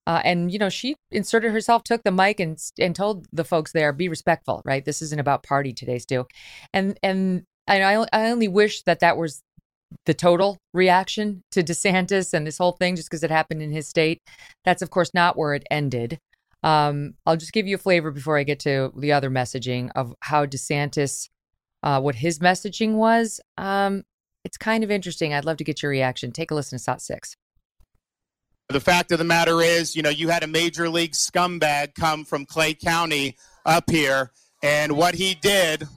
uh, and you know, she inserted herself, took the mic, and and told the folks there, "Be respectful." Right? This isn't about party today, Stu. And and I I only wish that that was the total reaction to DeSantis and this whole thing, just because it happened in his state. That's of course not where it ended. Um, I'll just give you a flavor before I get to the other messaging of how DeSantis, uh, what his messaging was. Um, it's kind of interesting. I'd love to get your reaction. Take a listen to SOT 6. The fact of the matter is, you know, you had a major league scumbag come from Clay County up here, and what he did,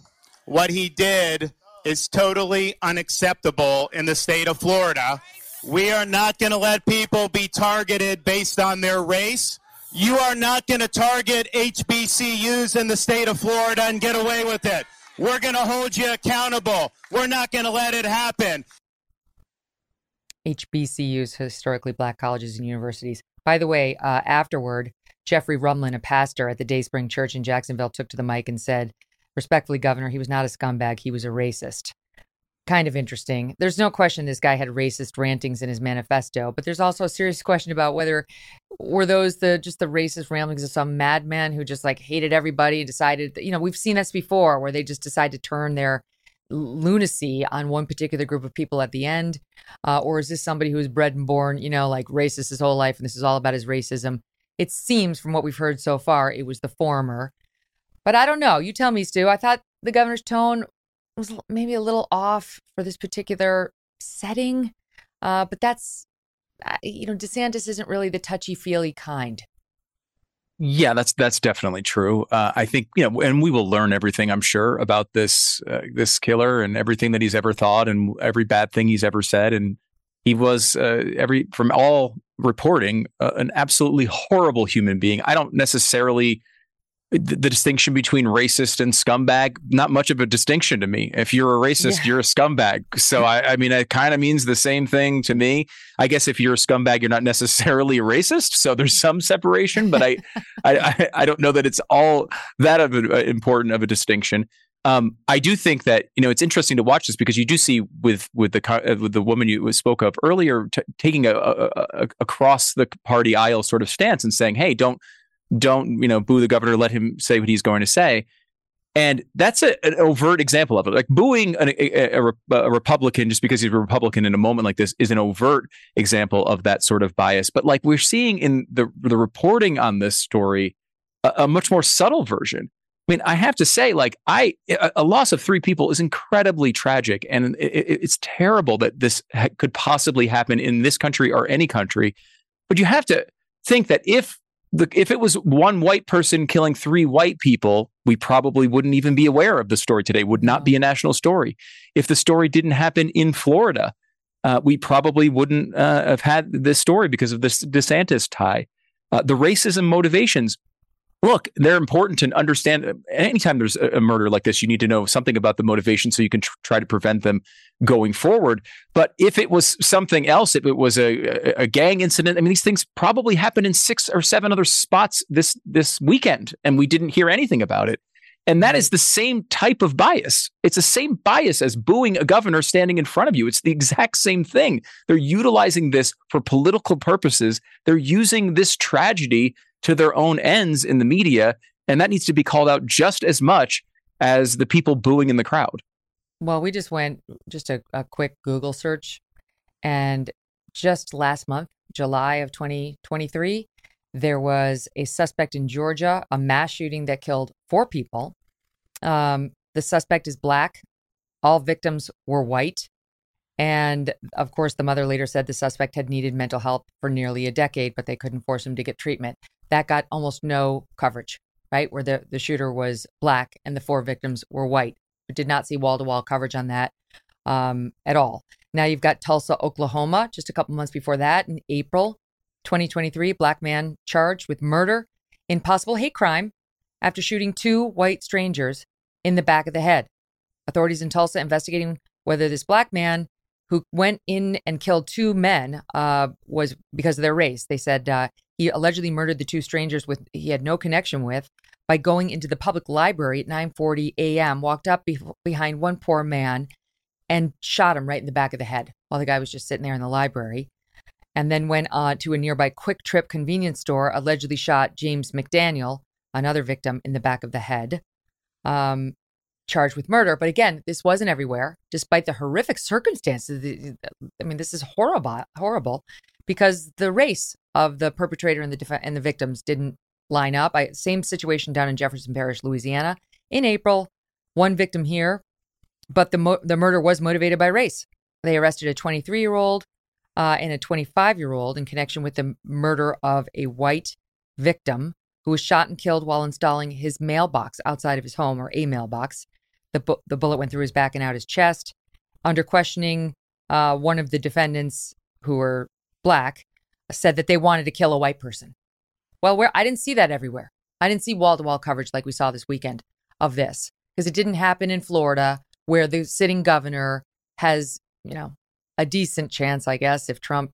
what he did is totally unacceptable in the state of Florida. We are not going to let people be targeted based on their race. You are not going to target HBCUs in the state of Florida and get away with it. We're going to hold you accountable. We're not going to let it happen. HBCUs, historically black colleges and universities. By the way, uh, afterward, Jeffrey Rumlin, a pastor at the Dayspring Church in Jacksonville, took to the mic and said, Respectfully, Governor, he was not a scumbag, he was a racist. Kind of interesting. There's no question this guy had racist rantings in his manifesto, but there's also a serious question about whether were those the just the racist ramblings of some madman who just like hated everybody and decided you know, we've seen this before where they just decide to turn their lunacy on one particular group of people at the end? Uh, or is this somebody who was bred and born, you know, like racist his whole life and this is all about his racism? It seems from what we've heard so far, it was the former. But I don't know. You tell me, Stu. I thought the governor's tone was maybe a little off for this particular setting. Uh, but that's, you know, DeSantis isn't really the touchy feely kind. Yeah, that's that's definitely true. Uh, I think you know, and we will learn everything. I'm sure about this uh, this killer and everything that he's ever thought and every bad thing he's ever said. And he was uh, every from all reporting uh, an absolutely horrible human being. I don't necessarily the, the, distinction between racist and scumbag not much of a distinction to me. If you're a racist yeah. you're a scumbag. So i, I mean it kind of means the same thing to me. I guess if you're a scumbag you're not necessarily a (laughs) racist. So there's some separation but i I, I don't know that it's all that of a, uh, important of a distinction. Um, I do think that you know it's interesting to watch this because you do see with with the uh, with the woman you spoke of earlier t- taking a, a, a, across the party aisle sort of stance and saying, "Hey, don't don't you know boo the governor let him say what he's going to say. And that's a, an overt example of it. Like booing an, a, a, a, republican just because he's a republican in a moment like this is an overt example of that sort of bias. But like we're seeing in the the reporting on this story a, much more subtle version. I mean, I have to say, like, I a loss of three people is incredibly tragic, and it, it's terrible that this could possibly happen in this country or any country. But you have to think that if the, if it was one white person killing three white people, we probably wouldn't even be aware of the story today. Would not be a national story. If the story didn't happen in Florida, uh, we probably wouldn't uh, have had this story because of this DeSantis tie. Uh, the racism motivations look, they're important to understand. Anytime there's a murder like this, you need to know something about the motivation so you can tr- try to prevent them going forward. But if it was something else, if it was a, a gang incident, I mean, these things probably happened in six or seven other spots this this weekend, and we didn't hear anything about it. And that is the same type of bias. It's the same bias as booing a governor standing in front of you. It's the exact same thing. They're utilizing this for political purposes. They're using this tragedy to their own ends in the media. And that needs to be called out just as much as the people booing in the crowd. Well, we just went just a, a quick Google search. And just last month, July of 2023, there was a suspect in Georgia, a mass shooting that killed four people. Um, the suspect is black. All victims were white. And of course, the mother later said the suspect had needed mental health for nearly a decade, but they couldn't force him to get treatment. That got almost no coverage, right? Where the, the shooter was black and the four victims were white. We did not see wall to wall coverage on that um, at all. Now you've got Tulsa, Oklahoma, just a couple months before that in April. 2023, black man charged with murder in possible hate crime after shooting two white strangers in the back of the head. Authorities in Tulsa investigating whether this black man who went in and killed two men uh, was because of their race. They said uh, he allegedly murdered the two strangers with he had no connection with by going into the public library at 9:40 a.m. Walked up be- behind one poor man and shot him right in the back of the head while the guy was just sitting there in the library. And then went uh, to a nearby QuikTrip convenience store, allegedly shot James McDaniel, another victim, in the back of the head. Um, charged with murder. But again, this wasn't everywhere, despite the horrific circumstances. I mean, this is horrible, horrible, because the race of the perpetrator and the def- and the victims didn't line up. I, same situation down in Jefferson Parish, Louisiana, in April. One victim here, but the mo- the murder was motivated by race. They arrested a 23 year old uh, and a 25 year old in connection with the murder of a white victim who was shot and killed while installing his mailbox outside of his home or a mailbox. The, bu- the bullet went through his back and out his chest. Under questioning, uh, one of the defendants, who were black, said that they wanted to kill a white person. Well, where I didn't see that everywhere. I didn't see wall to wall coverage like we saw this weekend of this because it didn't happen in Florida where the sitting governor has, you know, a decent chance, I guess, if Trump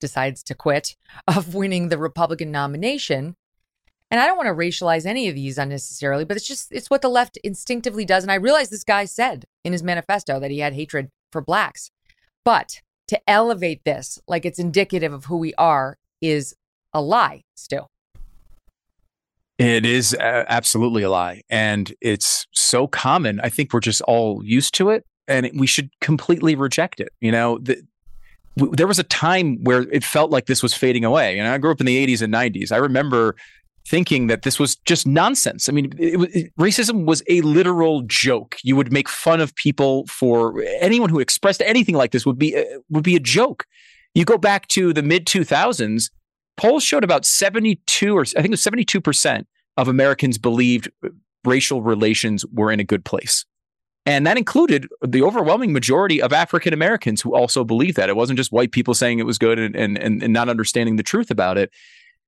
decides to quit, (laughs) of winning the Republican nomination. And I don't want to racialize any of these unnecessarily, but it's just, it's what the left instinctively does. And I realize this guy said in his manifesto that he had hatred for blacks. But to elevate this like it's indicative of who we are is a lie still. It is absolutely a lie. And it's so common. I think we're just all used to it and we should completely reject it. You know, the, there was a time where it felt like this was fading away. And I grew up in the 80s and 90s. I remember thinking that this was just nonsense. I mean, it, it, racism was a literal joke. You would make fun of people for anyone who expressed anything like this would be uh, would be a joke. You go back to the mid 2000s, polls showed about 72 or I think it was 72 percent of Americans believed racial relations were in a good place. And that included the overwhelming majority of African Americans who also believed that. It wasn't just white people saying it was good and, and, and not understanding the truth about it.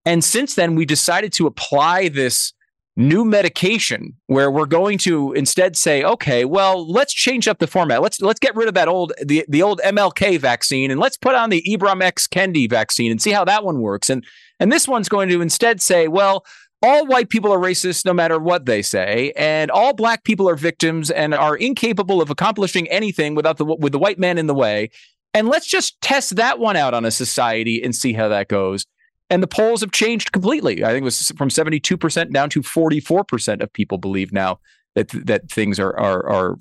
And since then, we decided to apply this new medication where we're going to instead say, okay, well, let's change up the format. Let's let's get rid of that old the, the old MLK vaccine and let's put on the Ibram X Kendi vaccine and see how that one works. And and this one's going to instead say, well, all white people are racist no matter what they say, and all black people are victims and are incapable of accomplishing anything without the with the white man in the way. And let's just test that one out on a society and see how that goes. And the polls have changed completely. I think it was from 72% down to 44% of people believe now that that things are are are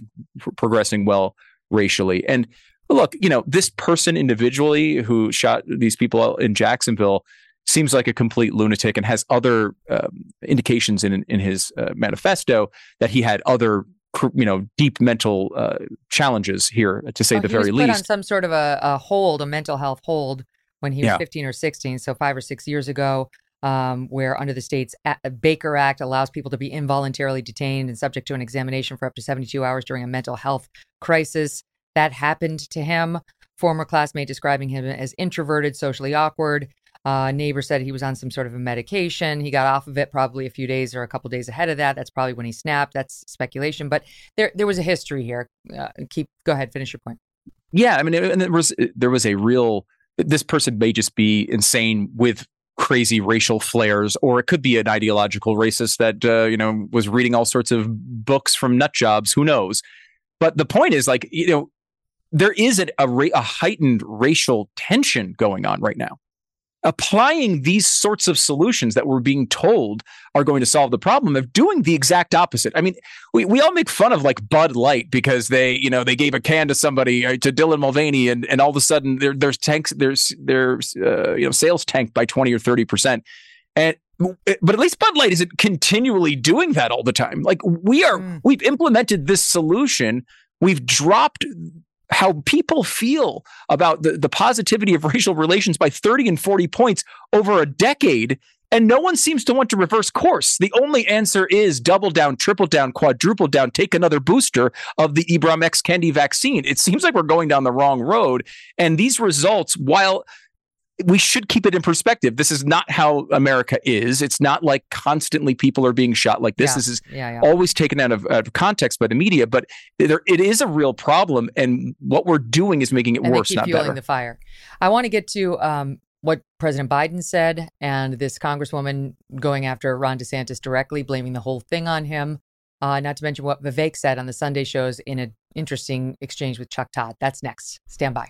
progressing well racially. And look, you know, this person individually who shot these people in Jacksonville seems like a complete lunatic and has other um, indications in in his uh, manifesto that he had other you know deep mental uh, challenges here to say oh, the very least. Put on some sort of a, a, hold, a mental health hold, when he was yeah. 15 or 16, so five or six years ago. Um, where under the state's Baker Act allows people to be involuntarily detained and subject to an examination for up to 72 hours during a mental health crisis. That happened to him. Former classmate describing him as introverted, socially awkward. Uh, neighbor said he was on some sort of a medication. He got off of it probably a few days or a couple days ahead of that. That's probably when he snapped. That's speculation, but there there was a history here. Uh, keep go ahead, finish your point. Yeah, I mean, and there was there was a real. This person may just be insane with crazy racial flares, or it could be an ideological racist that uh, you know was reading all sorts of books from nut jobs. Who knows? But the point is, like you know, there is a, a, a heightened racial tension going on right now applying these sorts of solutions that we're being told are going to solve the problem of doing the exact opposite. I mean, we, we all make fun of like Bud Light because they, you know, they gave a can to somebody uh, to Dylan Mulvaney and, and all of a sudden there, there's tanks, there's, there's, uh, you know, sales tanked by 20 or 30%. And, but at least Bud Light isn't continually doing that all the time. Like we are, mm. we've implemented this solution. We've dropped how people feel about the, the positivity of (laughs) racial relations by 30 and 40 points over a decade. And no one seems to want to reverse course. The only answer is double down, triple down, quadruple down, take another booster of the Ibram X Kendi vaccine. It seems like we're going down the wrong road. And these results, while we should keep it in perspective. This is not how America is. It's not like constantly people are being shot like this. Yeah. This is Yeah, yeah. always taken out of, out of context by the media, but there, it is a real problem. And what we're doing is making it and worse, not fueling better. the fire. I want to get to um, what President Biden said and this Congresswoman going after Ron DeSantis directly, blaming the whole thing on him. Uh, not to mention what Vivek said on the Sunday shows in an interesting exchange with Chuck Todd. That's next. Stand by.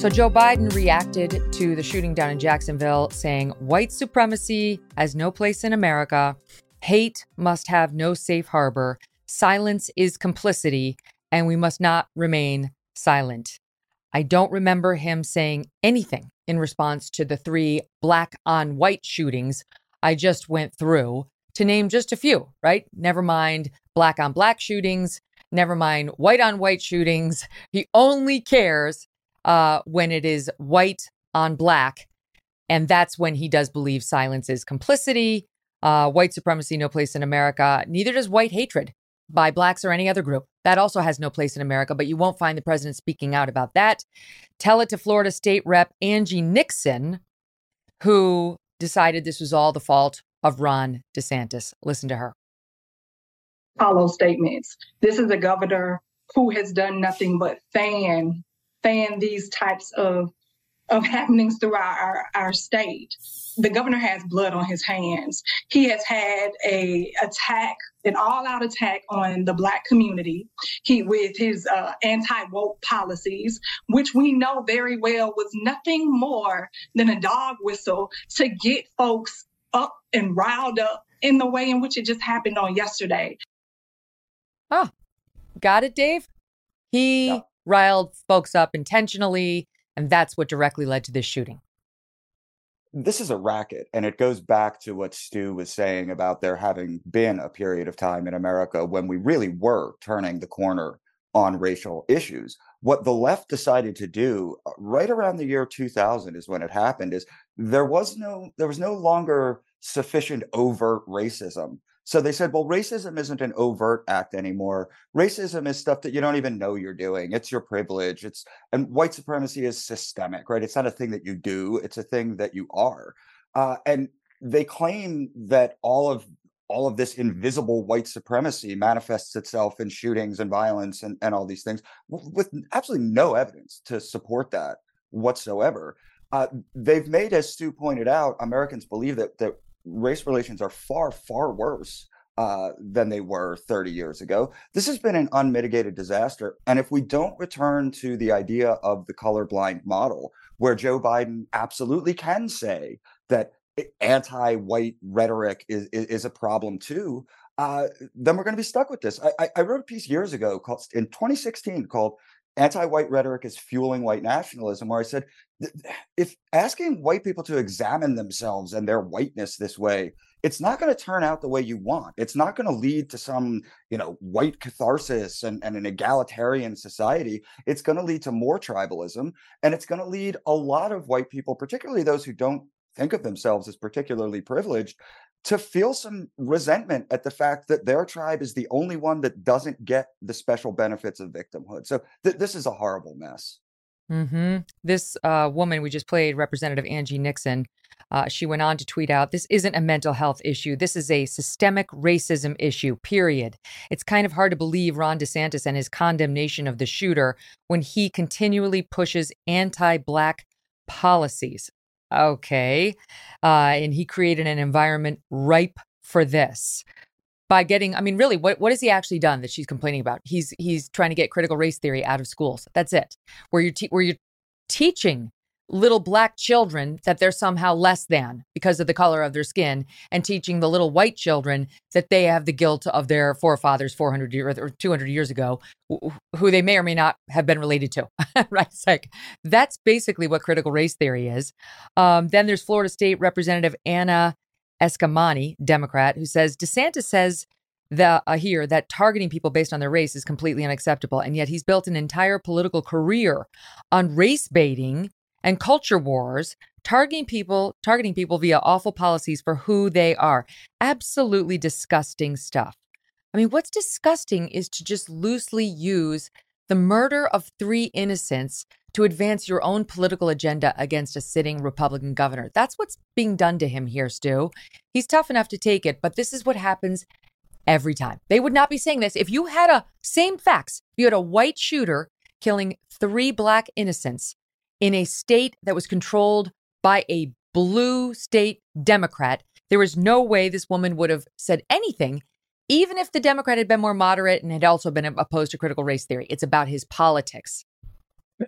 So Joe Biden reacted to the shooting down in Jacksonville, saying white supremacy has no place in America. Hate must have no safe harbor. Silence is complicity, and we must not remain silent. I don't remember him saying anything in response to the three black on white shootings I just went through, to name just a few, right? Never mind black on black shootings, never mind white on white shootings. He only cares uh, when it is white on black. And that's when he does believe silence is complicity, uh, white supremacy, no place in America. Neither does white hatred by blacks or any other group. That also has no place in America, but you won't find the president speaking out about that. Tell it to Florida State Rep Angie Nixon, who decided this was all the fault of Ron DeSantis. Listen to her. hollow statements. This is a governor who has done nothing but fan fan these types of of happenings throughout our, our state. The governor has blood on his hands. He has had a attack, an all-out attack on the black community. He with his uh, anti-woke policies, which we know very well was nothing more than a dog whistle to get folks up and riled up in the way in which it just happened on yesterday. Oh, got it, Dave? He riled folks up intentionally, and that's what directly led to this shooting. this is a racket and it goes back to what stu was saying about there having been a period of time in america when we really were turning the corner on racial issues what the left decided to do uh, right around the year 2000 is when it happened is there was no there was no longer sufficient overt racism so they said well racism isn't an overt act anymore. Racism is stuff that you don't even know you're doing. It's your privilege. It's and white supremacy is systemic right? It's not a thing that you do. It's a thing that you are. Uh, and they claim that all of all of this invisible white supremacy manifests itself in shootings and violence and, and all these things with absolutely no evidence to support that whatsoever. Uh, they've made as stu pointed out americans believe that that race relations are far far worse uh, than they were 30 years ago. This has been an unmitigated disaster. And if we don't return to the idea of the colorblind model, where Joe Biden absolutely can say that anti white rhetoric is, is, is, a problem too, uh, then we're going to be stuck with this. I, I, I wrote a piece years ago called in 2016 called Anti-White Rhetoric is Fueling White Nationalism, where I said if asking white people to examine themselves and their whiteness this way it's not going to turn out the way you want. It's not going to lead to some you know white catharsis and, and an egalitarian society. It's going to lead to more tribalism and it's going to lead a lot of white people particularly those who don't think of themselves as particularly privileged to feel some resentment at the fact that their tribe is the only one that doesn't get the special benefits of victimhood so th- this is a horrible mess hmm This uh, woman we just played, Representative Angie Nixon, uh, she went on to tweet out This isn't a mental health issue. This is a systemic racism issue, period. It's kind of hard to believe Ron DeSantis and his condemnation of the shooter when he continually pushes anti Black policies. Okay. Uh, and he created an environment ripe for this by getting i mean really what, what has he actually done that she's complaining about he's he's trying to get critical race theory out of schools that's it where you're te- where you're teaching little black children that they're somehow less than because of the color of their skin and teaching the little white children that they have the guilt of their forefathers 400 years or 200 years ago who they may or may not have been related to (laughs) right? It's like that's basically what critical race theory is. Um, then there's florida state representative anna eskamani democrat who says desantis says the, uh, here that targeting people based on their race is completely unacceptable and yet he's built an entire political career on race baiting and culture wars, targeting people, targeting people via awful policies for who they are. Absolutely disgusting stuff. I mean, what's disgusting is to just loosely use the murder of three innocents to advance your own political agenda against a sitting Republican governor. That's what's being done to him here, Stu. He's tough enough to take it, but this is what happens every time. They would not be saying this if you had a same facts. If you had a white shooter killing three black innocents, in a state that was controlled by a blue state Democrat, there was no way this woman would have said anything, even if the Democrat had been more moderate and had also been opposed to critical race theory. It's about his politics.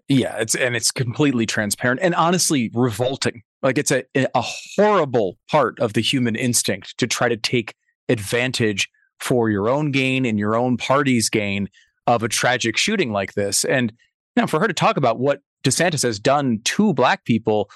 Yeah, it's and it's completely transparent and honestly revolting. Like it's a a horrible part of the human instinct to try to take advantage for your own gain and your own party's gain of a tragic shooting like this. And now for her to talk about what DeSantis has done to black people,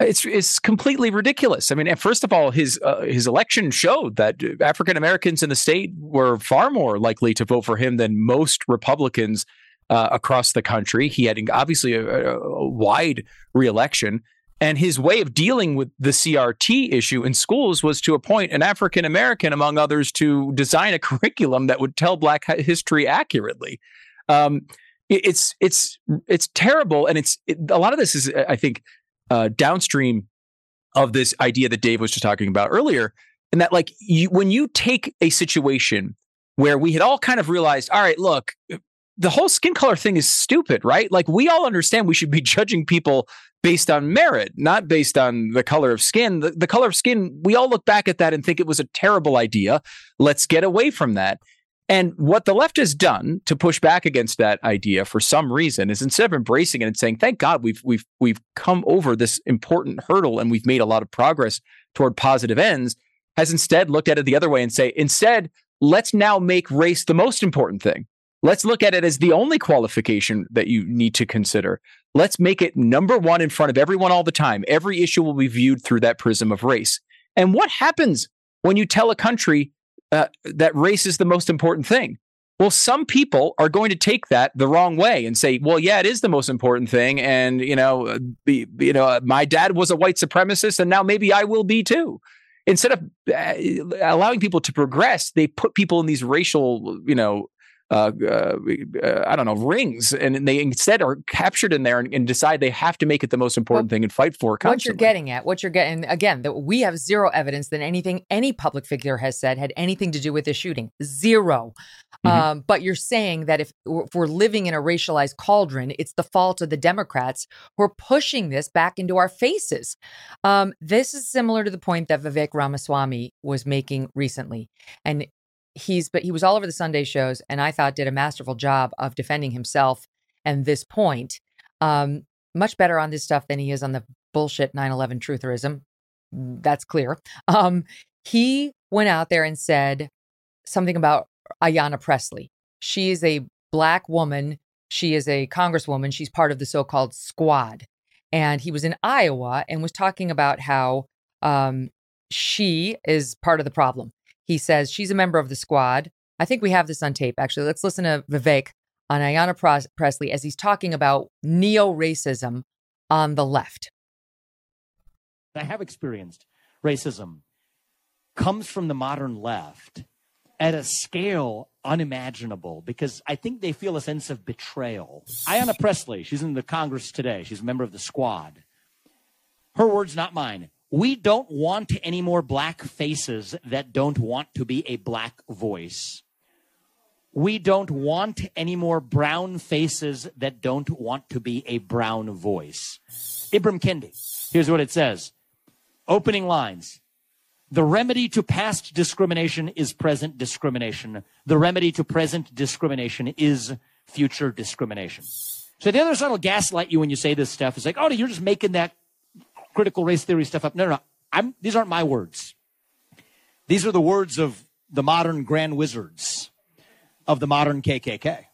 it's it's completely ridiculous. I mean, first of all, his uh, his election showed that African Americans in the state were far more likely to vote for him than most Republicans uh, across the country. He had obviously a, a wide reelection. And his way of dealing with the CRT issue in schools was to appoint an African American, among others, to design a (laughs) curriculum that would tell Black history accurately. Um, it's it's it's terrible, and it's it, a lot of this is I think uh, downstream of this idea that Dave was just talking about earlier, and that like you, when you take a situation where we had all kind of realized, all right, look, the whole skin color thing is stupid, right? Like we all understand we should be (laughs) judging people based on merit, not based on the color of skin. The, the color of skin, we all look back at that and think it was a terrible idea. Let's get away from that. And what the left has done to push back against that idea for some reason is instead of embracing it and saying, "Thank God we've we've we've come over this important hurdle and we've made a lot of progress toward positive ends," has instead looked at it the other way and say, "Instead, let's now make race the most important thing. Let's look at it as the only qualification that you need to consider. Let's make it number 1 in front of everyone all the time. Every issue will be viewed through that prism of race." And what happens when you tell a country uh, that race is the most important thing. Well, some people are going to take that the wrong way and say, "Well, yeah, it is the most important thing," and you know, uh, be, you know, my dad was a white supremacist, and now maybe I will be too. Instead of uh, allowing people to progress, they put people in these racial, you know, uh, uh, I don't know, rings, and they instead are captured in there and, and decide they have to make it the most important well, thing and fight for. Constantly. What you're getting at, what you're getting again, that we have zero evidence that anything any public figure has said had anything to do with this shooting. 0 mm-hmm. um, but you're saying that if, if we're living in a racialized cauldron, it's the fault of the Democrats who are pushing this back into our faces. Um, this is similar to the point that Vivek Ramaswamy was making recently, and he's but he was all over the Sunday shows, and I thought did a masterful job of defending himself and this point. Um, much better on this stuff than he is on the bullshit 9/11 trutherism. That's clear. (laughs) Um, he went out there and said something about Ayanna Pressley. She is a black woman. She is a congresswoman. She's part of the so-called squad. And he was in Iowa and was talking about how um, she is part of the problem. He says she's a member of the squad. I think we have this on tape, actually. Let's listen to Vivek on Ayanna Pressley as he's talking about neo racism on the left. I have experienced racism comes from the modern left at a scale unimaginable because I think they feel a sense of betrayal. Ayanna Pressley, she's in the Congress today. She's a member of the squad. Her words, not mine. We don't want any more black faces that don't want to be a black voice. We don't want any more brown faces that don't want to be a brown voice. Ibram Kendi, here's what it says. Opening lines. The remedy to past discrimination is present discrimination. The remedy to present discrimination is future discrimination. So the other side will gaslight you when you say this stuff. It's like, oh, you're just making that critical race theory stuff up. No, no, no. I'm, these aren't my words. These are the words of the modern grand wizards of the modern KKK.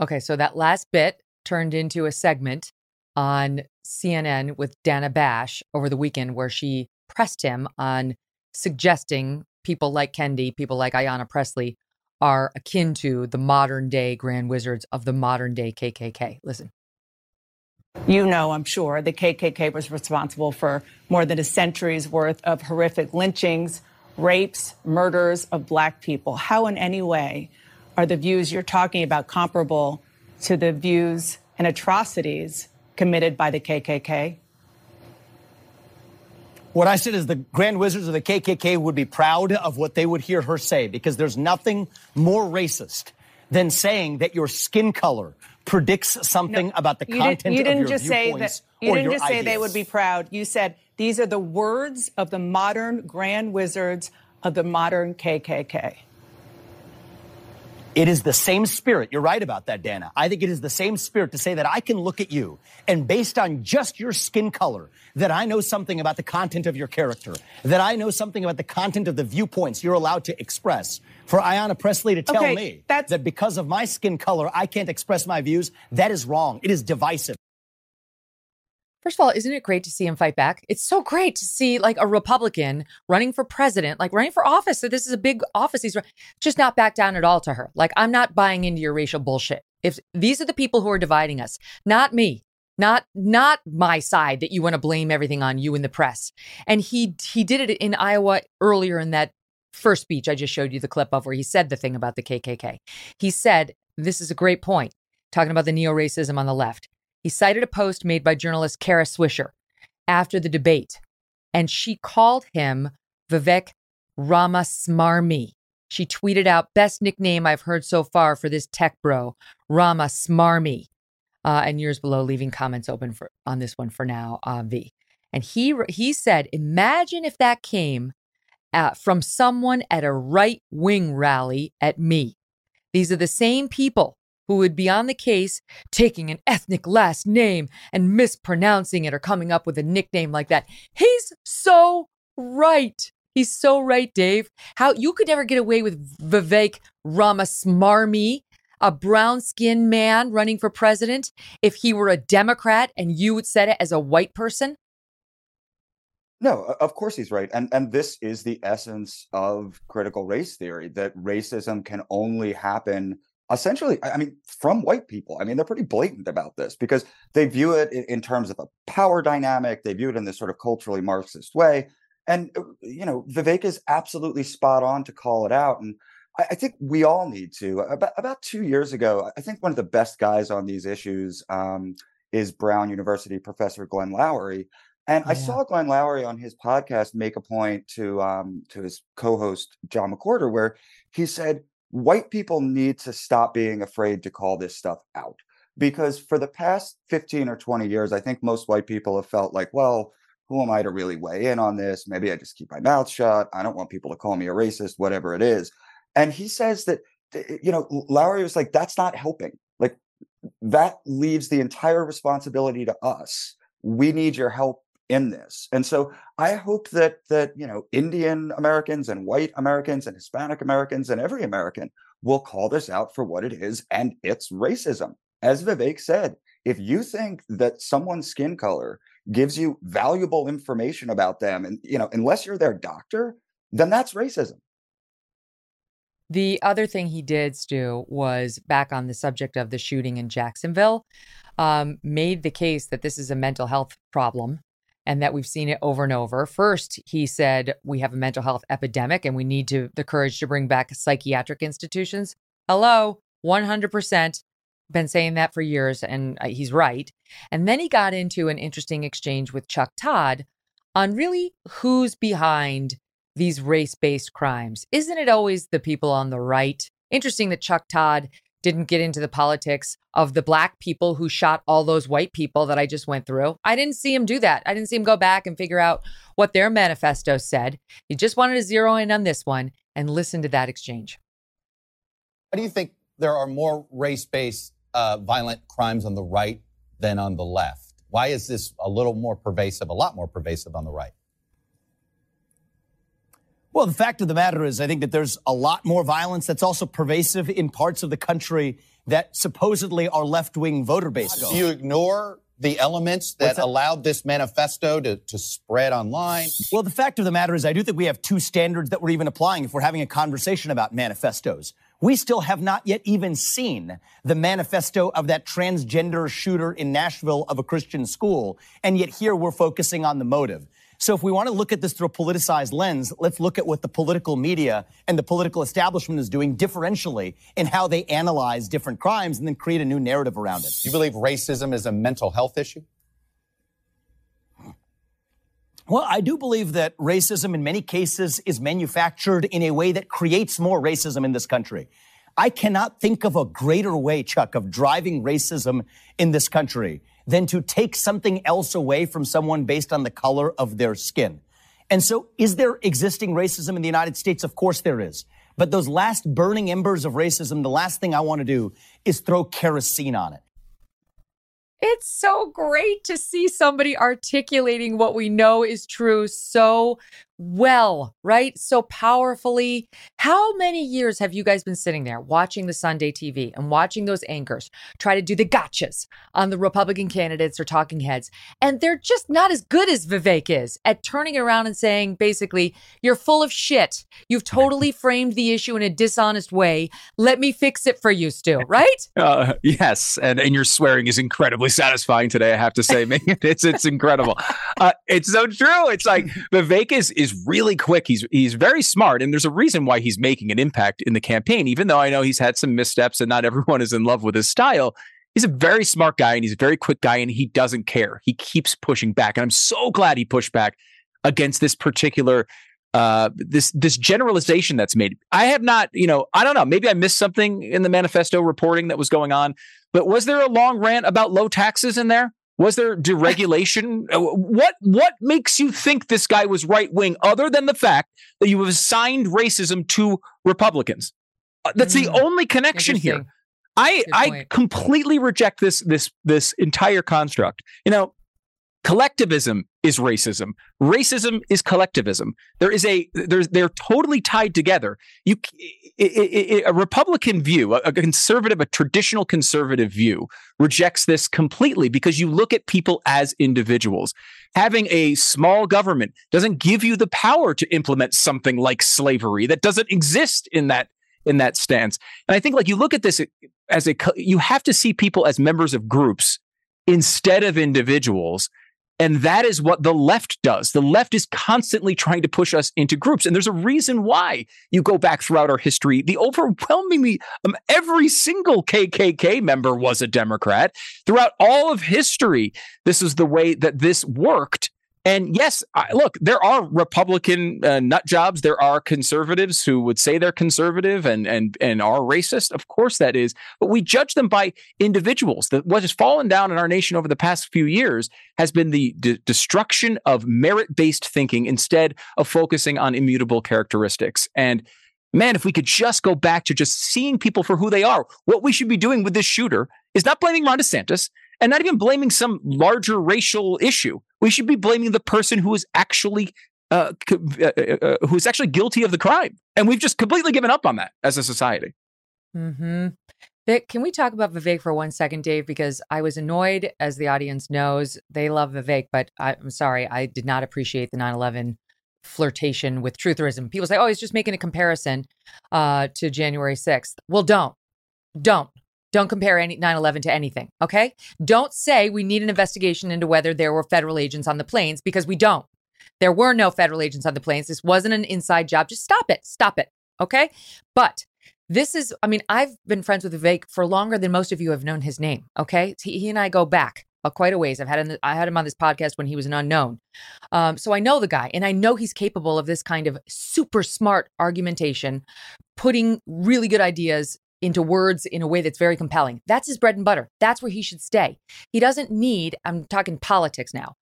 Okay, so that last bit turned into a segment on CNN with Dana Bash over the weekend where she pressed him on suggesting people like Kendi, people like Ayanna Pressley are akin to the modern day grand wizards of the modern day KKK. Listen. You know, I'm sure, the KKK was responsible for more than a century's worth of horrific lynchings, rapes, murders of black people. How, in any way, are the views you're talking about comparable to the views and atrocities committed by the KKK? What I said is the Grand Wizards of the KKK would be proud of what they would hear her say because there's nothing more racist than saying that your skin color predicts something no, about the content did, you didn't of your just say that you didn't just ideas. say they would be proud you said these are the words of the modern grand wizards of the modern kkk it is the same spirit. You're right about that, Dana. I think it is the same spirit to say that I can look at you and based on just your skin color, that I know something about the content of your character, that I know something about the content of the viewpoints you're allowed to express. For Ayanna Pressley to tell okay, me that because of my skin color, I can't express my views, that is wrong. It is divisive. First of all, isn't it great to see him fight back? It's so great to see like a Republican running for president, like running for office. So this is a big office. He's just not back down at all to her. Like I'm not buying into your racial bullshit. If these are the people who are dividing us, not me, not not my side that you want to blame everything on you in the press. And he he did it in Iowa earlier in that first speech I just showed you the clip of where he said the thing about the KKK. He said, this is a great point, talking about the neo-racism on the left. He cited a post made by journalist Kara Swisher after the debate, and she called him Vivek Ramasmarmy. She tweeted out, best nickname I've heard so far for this tech bro, Ramasmarmy. Uh, and years below, leaving comments open for on this one for now, uh, V. And he he said, imagine if that came uh, from someone at a right wing rally at me. These are the same people who would be on the case taking an ethnic last name and mispronouncing it or coming up with a nickname like that. He's so right. He's so right, Dave. How you could never get away with Vivek Ramasmarmy, a brown skinned man running for president, if he were a Democrat and you would said it as a white person? No, of course he's right. And and this is the essence of critical race theory that racism can only happen essentially i mean from white people i mean they're pretty blatant about this because they view it in, terms of a power dynamic they view it in this sort of culturally marxist way and uh, you know vivek is absolutely spot on to call it out and i, think we all need to about, about two years ago i think one of the best guys on these issues um, is brown university professor glenn loury and yeah. I saw Glenn Loury on his podcast make a point to um, to his co-host John McWhorter, where he said, white people need to stop being afraid to call this stuff out because for the past 15 or 20 years i think most white people have felt like well who am i to really weigh in on this? Maybe i just keep my mouth shut. I don't want people to call me a racist whatever it is. And he says that eh, eh, you know loury was like that's not helping. Like that leaves the entire responsibility to us. We need your help in this. And so I hope that that you know Indian Americans and white Americans and Hispanic Americans and every American will call this out for what it is and it's racism. As Vivek said, if you think that someone's skin color gives you valuable information about them and you know unless you're their doctor, then that's racism. The other thing he did, Stu, was back on the subject of the shooting in Jacksonville, um, made the case that this is a mental health problem and that we've seen it over and over. First, he said we have a mental health epidemic and we need to the courage to bring back psychiatric institutions. Hello, 100% been saying that for years and uh, he's right. And then he got into an interesting exchange with Chuck Todd on really who's behind these race-based crimes. Isn't it always the people on the right? Interesting that Chuck Todd didn't get into the politics of the black people who shot all those white people that I just went through. I didn't see him do that. I didn't see him go back and figure out what their manifesto said. He just wanted to zero in on this one and listen to that exchange. Why do you think there are more race based uh, violent crimes on the right than on the left? Why is this a little more pervasive, a lot more pervasive on the right? Well, the fact of the matter is, I think that there's a lot more violence that's also pervasive in parts of the country that supposedly are left wing voter base. Do you ignore the elements that, that, allowed this manifesto to, to spread online? Well, the fact of the matter is, I do think we have two standards that we're even applying if we're having a conversation about manifestos. We still have not yet even seen the manifesto of that transgender shooter in Nashville of a Christian school. And yet here we're focusing on the motive. So if we want to look at this through a politicized lens, let's look at what the political media and the political establishment is doing differentially in how they analyze different crimes and then create a new narrative around it. You believe racism is a mental health issue? Well, I do believe that racism in many cases is manufactured in a way that creates more racism in this country. I cannot think of a greater way, Chuck, of driving racism in this country than to take something else away from someone based on the color of their skin. And so, is there existing racism in the United States? Of course there is. But those last burning embers of racism, the last thing I want to do is throw kerosene on it. It's so great to see somebody articulating what we know is true so well, right? So powerfully. How many years have you guys been sitting there watching the Sunday TV and watching those anchors try to do the gotchas on the Republican candidates or talking heads? And they're just not as good as Vivek is at turning it around and saying, basically, you're full of shit. You've totally (laughs) framed the issue in a dishonest way. Let me fix it for you, Stu, (laughs) right? Uh, yes. And, and your swearing is incredibly satisfying today, I have to say. (laughs) It's, it's incredible. Uh, it's so true. It's like Vivek is, is is really quick. He's he's very smart, and there's a reason why he's making an impact in the campaign. Even though I know he's had some missteps, and not everyone is in love with his style. He's a very smart guy, and he's a very quick guy, and he doesn't care. He keeps pushing back, and I'm so glad he pushed back against this particular uh, this this generalization that's made. I have not, you know, I don't know. Maybe I missed something in the manifesto reporting that was going on, but was there a long rant about low taxes in there? Was there deregulation? (laughs) Uh, what what makes you think this guy was right wing, other than the fact that you have assigned racism to Republicans? Uh, that's mm. the only connection here. I I completely reject this this this entire construct. You know, collectivism is racism. Racism is collectivism. There is a there's they're totally tied together. You a republican view a conservative a traditional conservative view rejects this completely because you look at people as individuals. Having a small government doesn't give you the power to implement something like slavery that doesn't exist in that in that stance. And i think like you look at this as a you have to see people as members of groups instead of individuals and that is what the left does. The left is constantly trying to push us into groups. And there's a reason why you go back throughout our history. The overwhelmingly, um, every single KKK member was a Democrat. Throughout all of history, this is the way that this worked. And yes, I, look, there are Republican uh, nut jobs. There are conservatives who would say they're conservative and and and are racist. Of course, that is. But we judge them by individuals. That what has fallen down in our nation over the past few years has been the d- destruction of merit-based thinking instead of focusing on immutable characteristics. And man, if we could just go back to just seeing people for who they are, what we should be doing with this shooter is not blaming Ron DeSantis and not even blaming some larger racial issue. We should be blaming the person who is actually uh, uh, uh, uh, who is actually guilty of the crime, and we've just completely given up on that as a society. Hmm. Vic, can we talk about Vivek for one second, Dave? Because I was annoyed, as the audience knows, they love Vivek, but I, I'm sorry, I did not appreciate the 9/11 flirtation with trutherism. People say, "Oh, he's just making a comparison uh, to January 6th." Well, don't, don't. Don't compare any 9/11 to anything, okay? Don't say we need an investigation into whether there were federal agents on the planes because we don't. There were no federal agents on the planes. This wasn't an inside job. Just stop it. Stop it. Okay? But this is I mean, I've been friends with Vivek for longer than most of you have known his name, okay? He, he and I go back uh, quite a ways. I've had him, I had him on this podcast when he was an unknown. Um, so I know the guy and I know he's capable of this kind of super smart argumentation, putting really good ideas into words in a way that's very compelling. That's his bread and butter. That's where he should stay. He doesn't need, I'm talking politics now,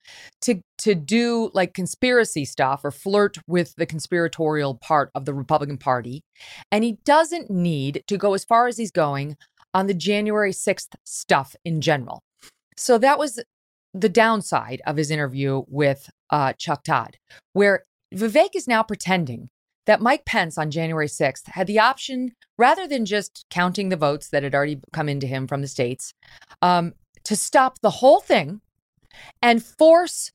to to do like conspiracy stuff or flirt with the conspiratorial part of the Republican Party. And he doesn't need to go as far as he's going on the January 6th stuff in general. So that was the downside of his interview with uh, Chuck Todd, where Vivek is now pretending that Mike Pence on January 6th had the option, rather than just counting the votes that had already come into him from the states, um, to stop the whole thing and force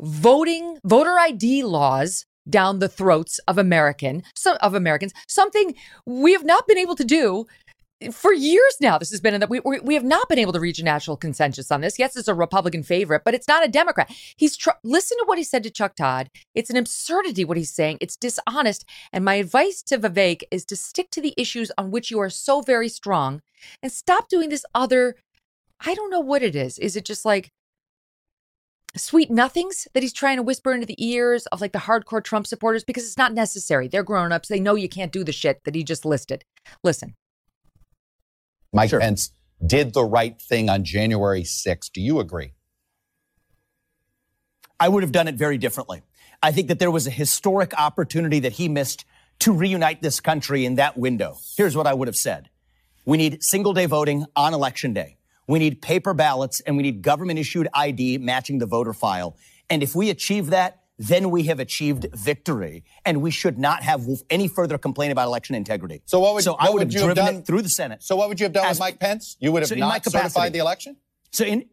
voting voter ID laws down the throats of American some of Americans, something we have not been able to do for years now, this has been in that we, we have not been able to reach a national consensus on this. Yes, it's a Republican favorite, but it's not a Democrat. He's tr- listen to what he said to Chuck Todd. It's an absurdity what he's saying. It's dishonest. And my advice to Vivek is to stick to the issues on which you are so very strong, and stop doing this other. I don't know what it is. Is it just like sweet nothings that he's trying to whisper into the ears of like the hardcore Trump supporters because it's not necessary. They're grown ups. They know you can't do the shit that he just listed. Listen. Mike sure. Pence did the right thing on January 6th. Do you agree? I would have done it very differently. I think that there was a historic opportunity that he missed to reunite this country in that window. Here's what I would have said. We need single day voting on election day. We need paper ballots and we need government issued ID matching the voter file. And if we achieve that, then we have achieved victory, and we should not have any further complaint about election integrity. So what would, so what I would, would have you have driven done through the Senate? So what would you have done As, with Mike Pence? You would have so not certified the election. So in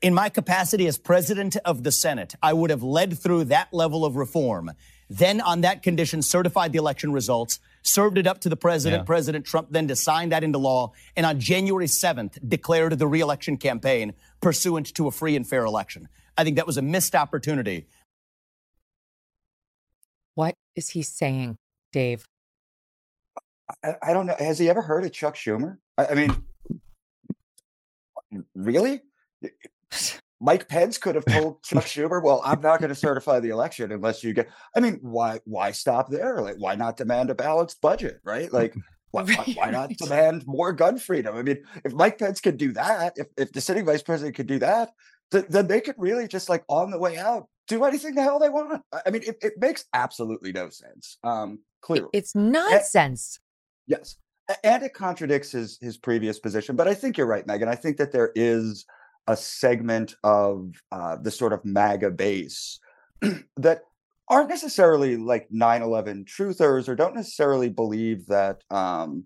in my capacity as president of the Senate, I would have led through that level of reform. Then, on that condition, certified the election results, served it up to the president. Yeah. President Trump then to sign that into law, and on January 7th, declared the reelection campaign pursuant to a free and fair election. I think that was a missed opportunity. What is he saying, Dave? I, I don't know. Has he ever heard of Chuck Schumer? I, I mean, really? Mike Pence could have told (laughs) Chuck Schumer, "Well, I'm not going to certify the election unless you get." I mean, why? Why stop there? Like, why not demand a balanced budget? Right? Like, why, why, why, (laughs) not demand more gun freedom? I mean, if Mike Pence could do that, if if the sitting vice president could do that, th- then they could really just like on the way out do anything the hell they want. I mean, it, it makes absolutely no sense. Um, clearly, it's nonsense. And, yes, and it contradicts his his previous position. But I think you're right, Megyn. I think that there is a segment of uh, the sort of MAGA base (clears throat) that aren't necessarily like 9/11 truthers or don't necessarily believe that um,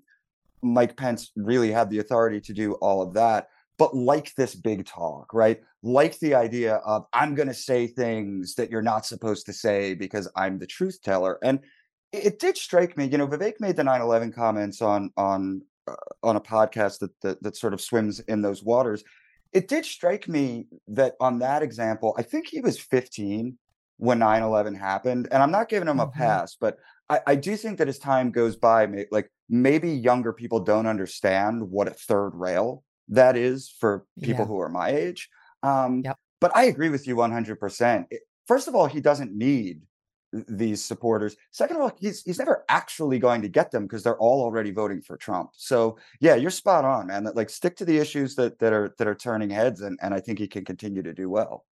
Mike Pence really had the authority to do all of that but like this big talk, right? Like the idea of I'm going to say things that you're not supposed to say because I'm the truth teller. And it did strike me, you know, Vivek made the 9/11 comments on on uh, on a podcast that, that that sort of swims in those waters. It did strike me that on that example, I think he was 15 when 9/11 happened, and I'm not giving him a mm-hmm. pass, but I, I do think that as time goes by, like maybe younger people don't understand what a third rail that is for people yeah. who are my age. Um, yep. But I agree with you 100%. First of all, he doesn't need these supporters. Second of all, he's he's never actually going to get them because they're all already voting for Trump. So yeah, you're spot on, man. Like stick to the issues that that are that are turning heads, and and I think he can continue to do well.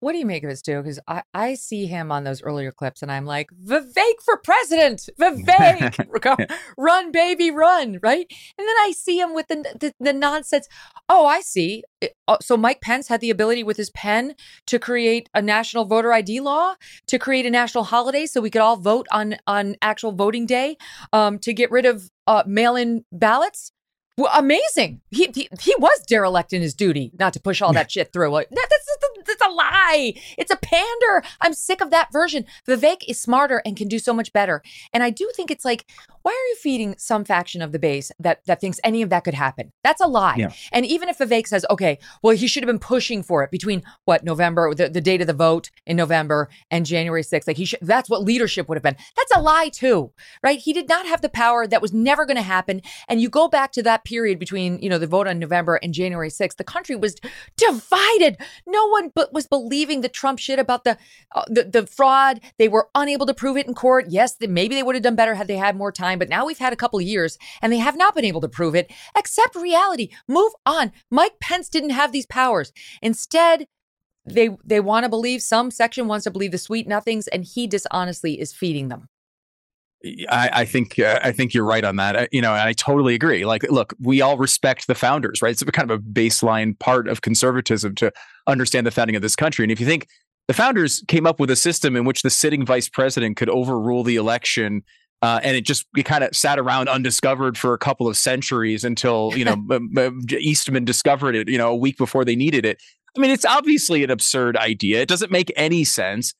What do you make of this, Stu? Because I, I see him on those earlier clips and I'm like, Vivek for president, Vivek, (laughs) run, baby, run, right? And then I see him with the, the, the nonsense. Oh, I see. Uh, so Mike Pence had the ability with his pen to create a national voter ID law, to create a national holiday so we could all vote on, on actual voting day, um, to get rid of uh, mail in ballots. Well, amazing. He, he, he was derelict in his duty not to push all that shit through. Like, that, that's that's a lie. It's a pander. I'm sick of that version. Vivek is smarter and can do so much better. And I do think it's like, why are you feeding some faction of the base that that thinks any of that could happen? That's a lie. Yeah. And even if Vivek says, okay, well, he should have been pushing for it between what November, the, the date of the vote in November and January 6th. Like he should that's what leadership would have been. That's a lie too. Right? He did not have the power that was never going to happen. And you go back to that period between, you know, the vote on November and January 6th, the country was divided. No one but was believing the Trump shit about the, uh, the the fraud. They were unable to prove it in court. Yes, they, maybe they would have done better had they had more time, but now we've had a couple of years and they have not been able to prove it. Accept reality. Move on. Mike Pence didn't have these powers. Instead, they they want to believe some section wants to believe the sweet nothings and he dishonestly is feeding them I, I, think uh, I think you're right on that. Uh, you know, and I totally agree. Like, look, we all respect the founders, right? It's kind of a baseline part of conservatism to understand the founding of this country. And if you think the founders came up with a system in which the sitting vice president could overrule the election uh, and it just it kind of sat around undiscovered for a couple of centuries until you know (laughs) Eastman discovered it. You know, a week before they needed it. I mean, it's obviously an absurd idea. It doesn't make any sense.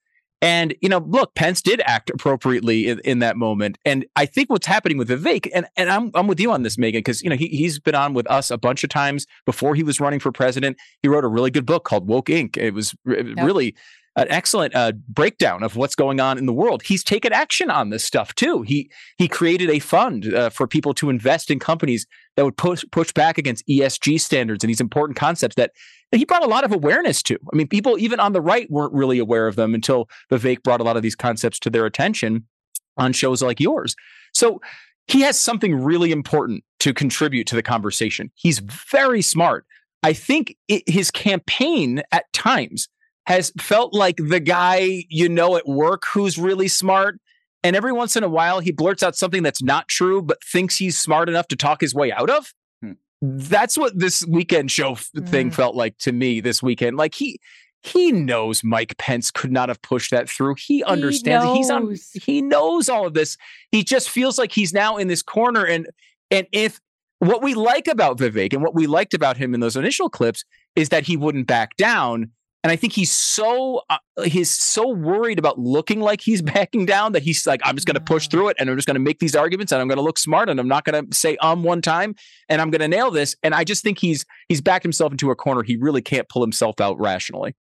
And you know, look, Pence did act appropriately in, in that moment. And I think what's happening with Vivek, and and I'm I'm with you on this, Megyn, because you know he he's been on with us a bunch of times before he was running for president. He wrote a really good book called Woke Inc. It was yep. really an excellent uh, breakdown of what's going on in the world. He's taken action on this stuff too. He he created a fund uh, for people to invest in companies that would push push back against ESG standards and these important concepts that, he brought a lot of awareness to. I mean, people even on the right weren't really aware of them until Vivek brought a lot of these concepts to their attention on shows like yours. So he has something really important to contribute to the conversation. He's very smart. I think it, his campaign at times has felt like the guy you know at work who's really smart. And every once in a while, he blurts out something that's not true, but thinks he's smart enough to talk his way out of. Hmm. That's what this weekend show thing mm. felt like to me this weekend. Like he he knows Mike Pence could not have pushed that through. He understands. He he's on. He knows all of this. He just feels like he's now in this corner. And and if what we like about Vivek and what we liked about him in those initial clips is that he wouldn't back down. And I think he's so uh, he's so worried about looking like he's (laughs) backing down that he's like, I'm just going to push through it, and I'm just going to make these arguments, and I'm going to look smart, and I'm not going to say um one time, and I'm going to nail this. And I just think he's he's backed himself into a corner. He really can't pull himself out rationally.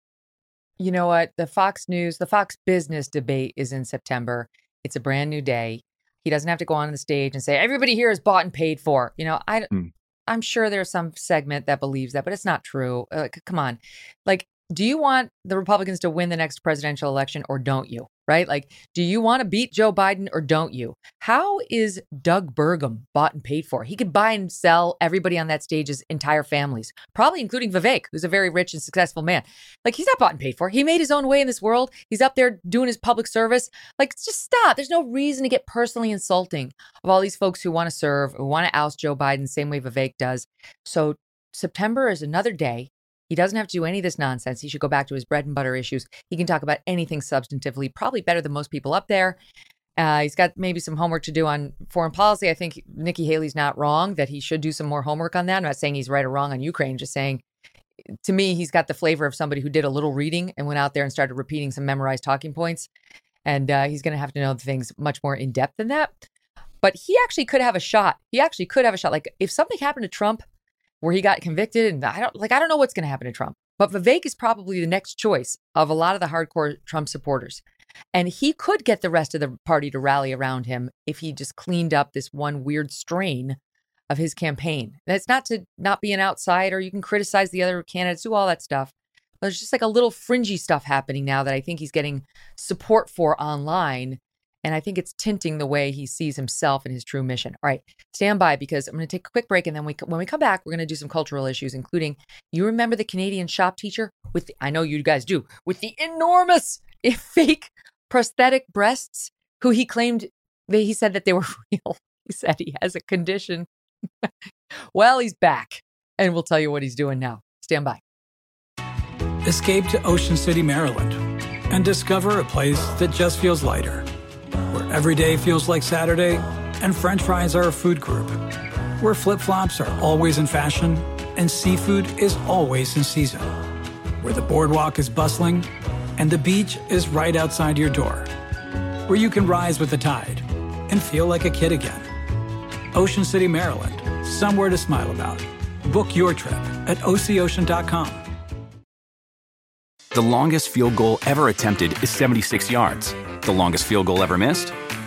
You know what? The Fox News, the Fox Business debate is in September. It's a brand new day. He doesn't have to go on the stage and say everybody here is bought and paid for. You know, I. Hmm. I'm sure there's some segment that believes that, but it's not true. Like, come on. Like do you want the Republicans to win the next presidential election or don't you? Right? Like, do you want to beat Joe Biden or don't you? How is Doug Burgum bought and paid for? He could buy and sell everybody on that stage's entire families, probably including Vivek, who's a very rich and successful man. Like, he's not bought and paid for. He made his own way in this world. He's up there doing his public service. Like, just stop. There's no reason to get personally insulting of all these folks who want to serve, who want to oust Joe Biden, same way Vivek does. So, September is another day he doesn't have to do any of this nonsense. He should go back to his bread and butter issues. He can talk about anything substantively, probably better than most people up there. Uh, he's got maybe some homework to do on foreign policy. I think Nikki Haley's not wrong that he should do some more homework on that. I'm not saying he's right or wrong on Ukraine, just saying to me, he's got the flavor of somebody who did a little reading and went out there and started repeating some memorized talking points. And uh, he's going to have to know things much more in depth than that. But he actually could have a shot. He actually could have a shot. Like if something happened to Trump where he got convicted. And I don't like, I don't know what's going to happen to Trump, but Vivek is probably the next choice of a lot of the hardcore Trump supporters. And he could get the rest of the party to rally around him if he just cleaned up this one weird strain of his campaign. That's not to not be an outsider. You can criticize the other candidates, do all that stuff. But there's just like a little fringy stuff happening now that I think he's getting support for online and I think it's tinting the way he sees himself and his true mission. All right, stand by because I'm going to take a quick break. And then we, when we come back, we're going to do some cultural issues, including you remember the Canadian shop teacher with, the, I know you guys do, with the enormous (laughs) fake prosthetic breasts who he claimed, that he said that they were (laughs) real. He said he has a condition. (laughs) well, he's back and we'll tell you what he's doing now. Stand by. Escape to Ocean City, Maryland and discover a place that just feels lighter every day feels like Saturday and french fries are a food group, where flip flops are always in fashion and seafood is always in season, where the boardwalk is bustling and the beach is right outside your door, where you can rise with the tide and feel like a kid again. Ocean City, Maryland, somewhere to smile about. Book your trip at OCOcean.com. The longest field goal ever attempted is 76 yards. The longest field goal ever missed?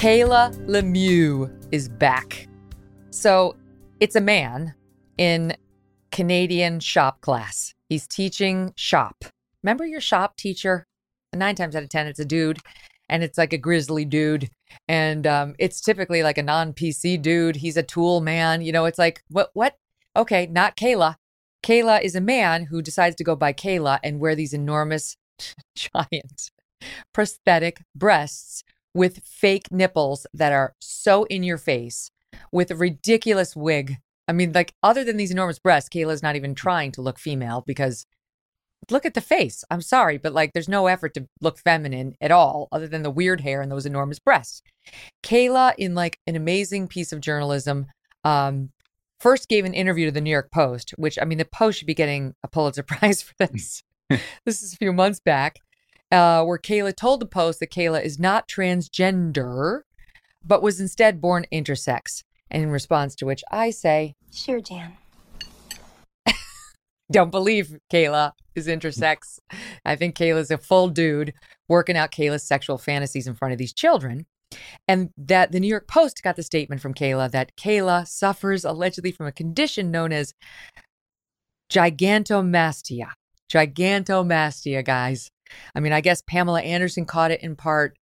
Kayla Lemieux is back. So it's a man in Canadian shop class. He's teaching shop. Remember your shop teacher? Nine times out of 10, it's a dude and it's like a grizzly dude. And um, it's typically like a non PC dude. He's a tool man. You know, it's like, what, what? Okay, not Kayla. Kayla is a man who decides to go by Kayla and wear these enormous, (laughs) giant prosthetic breasts with fake nipples that are so in your face with a ridiculous wig. I mean, like, other than these enormous breasts, Kayla's not even trying to look female because look at the face. I'm sorry, but like, there's no effort to look feminine at all, other than the weird hair and those enormous breasts. Kayla, in like an amazing piece of journalism, um, first gave an interview to the New York Post, which I mean, the Post should be getting a Pulitzer (laughs) Prize for this. (laughs) this is a few months back uh, where Kayla told the Post that Kayla is not transgender, but was instead born intersex. And in response to which I say, Sure, Jan. (laughs) Don't believe Kayla is intersex. I think Kayla's a full dude working out Kayla's sexual fantasies in front of these children. And that the New York Post got the statement from Kayla that Kayla suffers allegedly from a condition known as gigantomastia. Gigantomastia, guys. I mean, I guess Pamela Anderson caught it in part.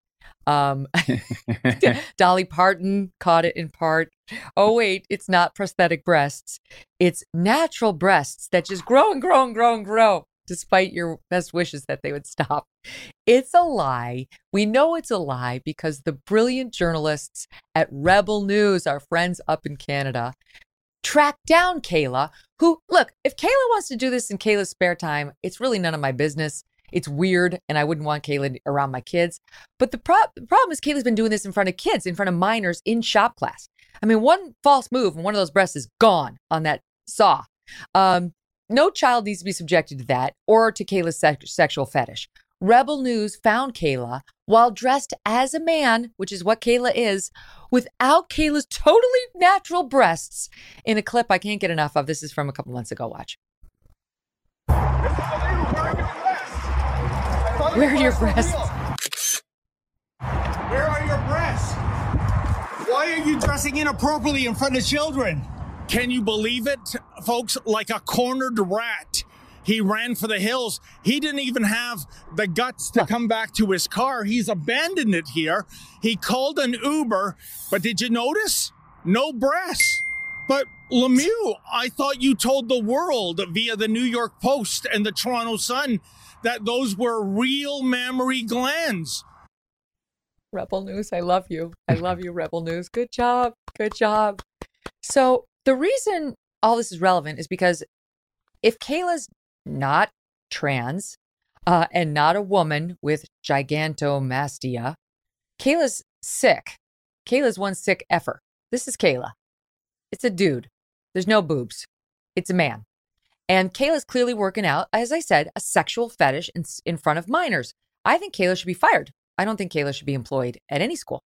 Um, (laughs) (laughs) Dolly Parton caught it in part. Oh, wait, it's not prosthetic breasts. It's natural breasts that just grow and grow and grow and grow, despite your best wishes that they would stop. It's a lie. We know it's a lie because the brilliant journalists at Rebel News, our friends up in Canada, tracked down Kayla, who, look, if Kayla wants to do this in Kayla's spare time, it's really none of my business. It's weird, and I wouldn't want Kayla around my kids. But the, pro- the problem is, Kayla's been doing this in front of kids, in front of minors in shop class. I mean, one false move and one of those breasts is gone on that saw. Um, no child needs to be subjected to that or to Kayla's se- sexual fetish. Rebel News found Kayla while dressed as a man, which is what Kayla is, without Kayla's totally natural breasts in a clip I can't get enough of. This is from a couple months ago. Watch. Where are your breasts? Where are your breasts? Why are you dressing inappropriately in front of children? Can you believe it, folks? Like a cornered rat. He ran for the hills. He didn't even have the guts to come back to his car. He's abandoned it here. He called an Uber, but did you notice? No breasts. But Lemieux, I thought you told the world via the New York Post and the Toronto Sun that those were real mammary glands. Rebel News, I love you. I love you, Rebel News. Good job. Good job. So, the reason all this is relevant is because if Kayla's not trans uh, and not a woman with gigantomastia, Kayla's sick. Kayla's one sick effer. This is Kayla. It's a dude. There's no boobs. It's a man. And Kayla's clearly working out, as I said, a sexual fetish in, in front of minors. I think Kayla should be fired. I don't think Kayla should be employed at any school.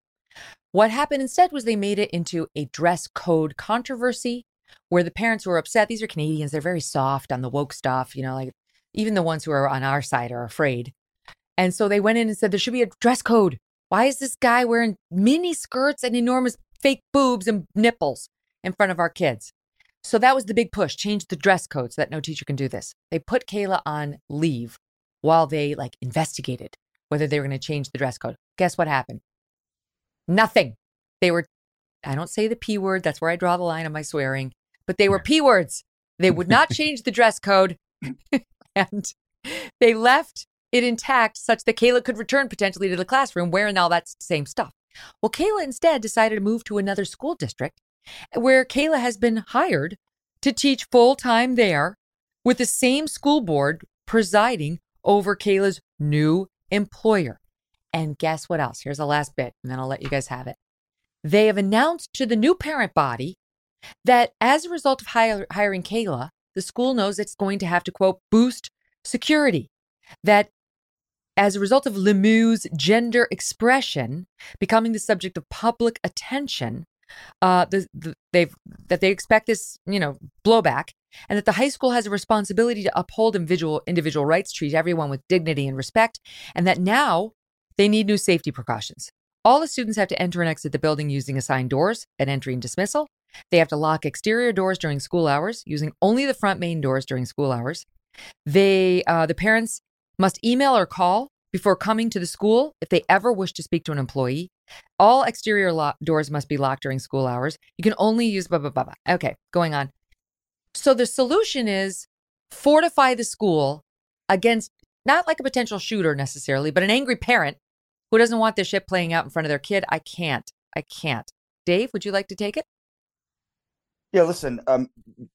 What happened instead was they made it into a dress code controversy where the parents were upset. These are Canadians. They're very soft on the woke stuff. You know, like even the ones who are on our side are afraid. And so they went in and said there should be a dress code. Why is this guy wearing mini skirts and enormous fake boobs and nipples in front of our kids? So that was the big push, change the dress code so that no teacher can do this. They put Kayla on leave while they like investigated whether they were going to change the dress code. Guess what happened? Nothing. They were, I don't say the P word, that's where I draw the line on my swearing, but they were P words. They would not (laughs) change the dress code. (laughs) and they left it intact such that Kayla could return potentially to the classroom wearing all that same stuff. Well, Kayla instead decided to move to another school district where Kayla has been hired to teach full time there with the same school board presiding over Kayla's new employer. And guess what else? Here's the last bit, and then I'll let you guys have it. They have announced to the new parent body that as a result of hire, hiring Kayla, the school knows it's going to have to, quote, boost security. That as a result of Lemieux's gender expression becoming the subject of public attention, uh, the, the, they've that they expect this, you know, blowback, and that the high school has a responsibility to uphold individual individual rights, treat everyone with dignity and respect, and that now they need new safety precautions. All the students have to enter and exit the building using assigned doors at entry and dismissal. They have to lock exterior doors during school hours, using only the front main doors during school hours. They, uh, the parents must email or call before coming to the school if they ever wish to speak to an employee. All exterior lo- doors must be locked during school hours. You can only use blah, blah, blah, blah. Okay, going on. So the solution is fortify the school against not like a potential shooter necessarily, but an angry parent who doesn't want this shit playing out in front of their kid. I can't. I can't. Dave, would you like to take it? Yeah, listen, um,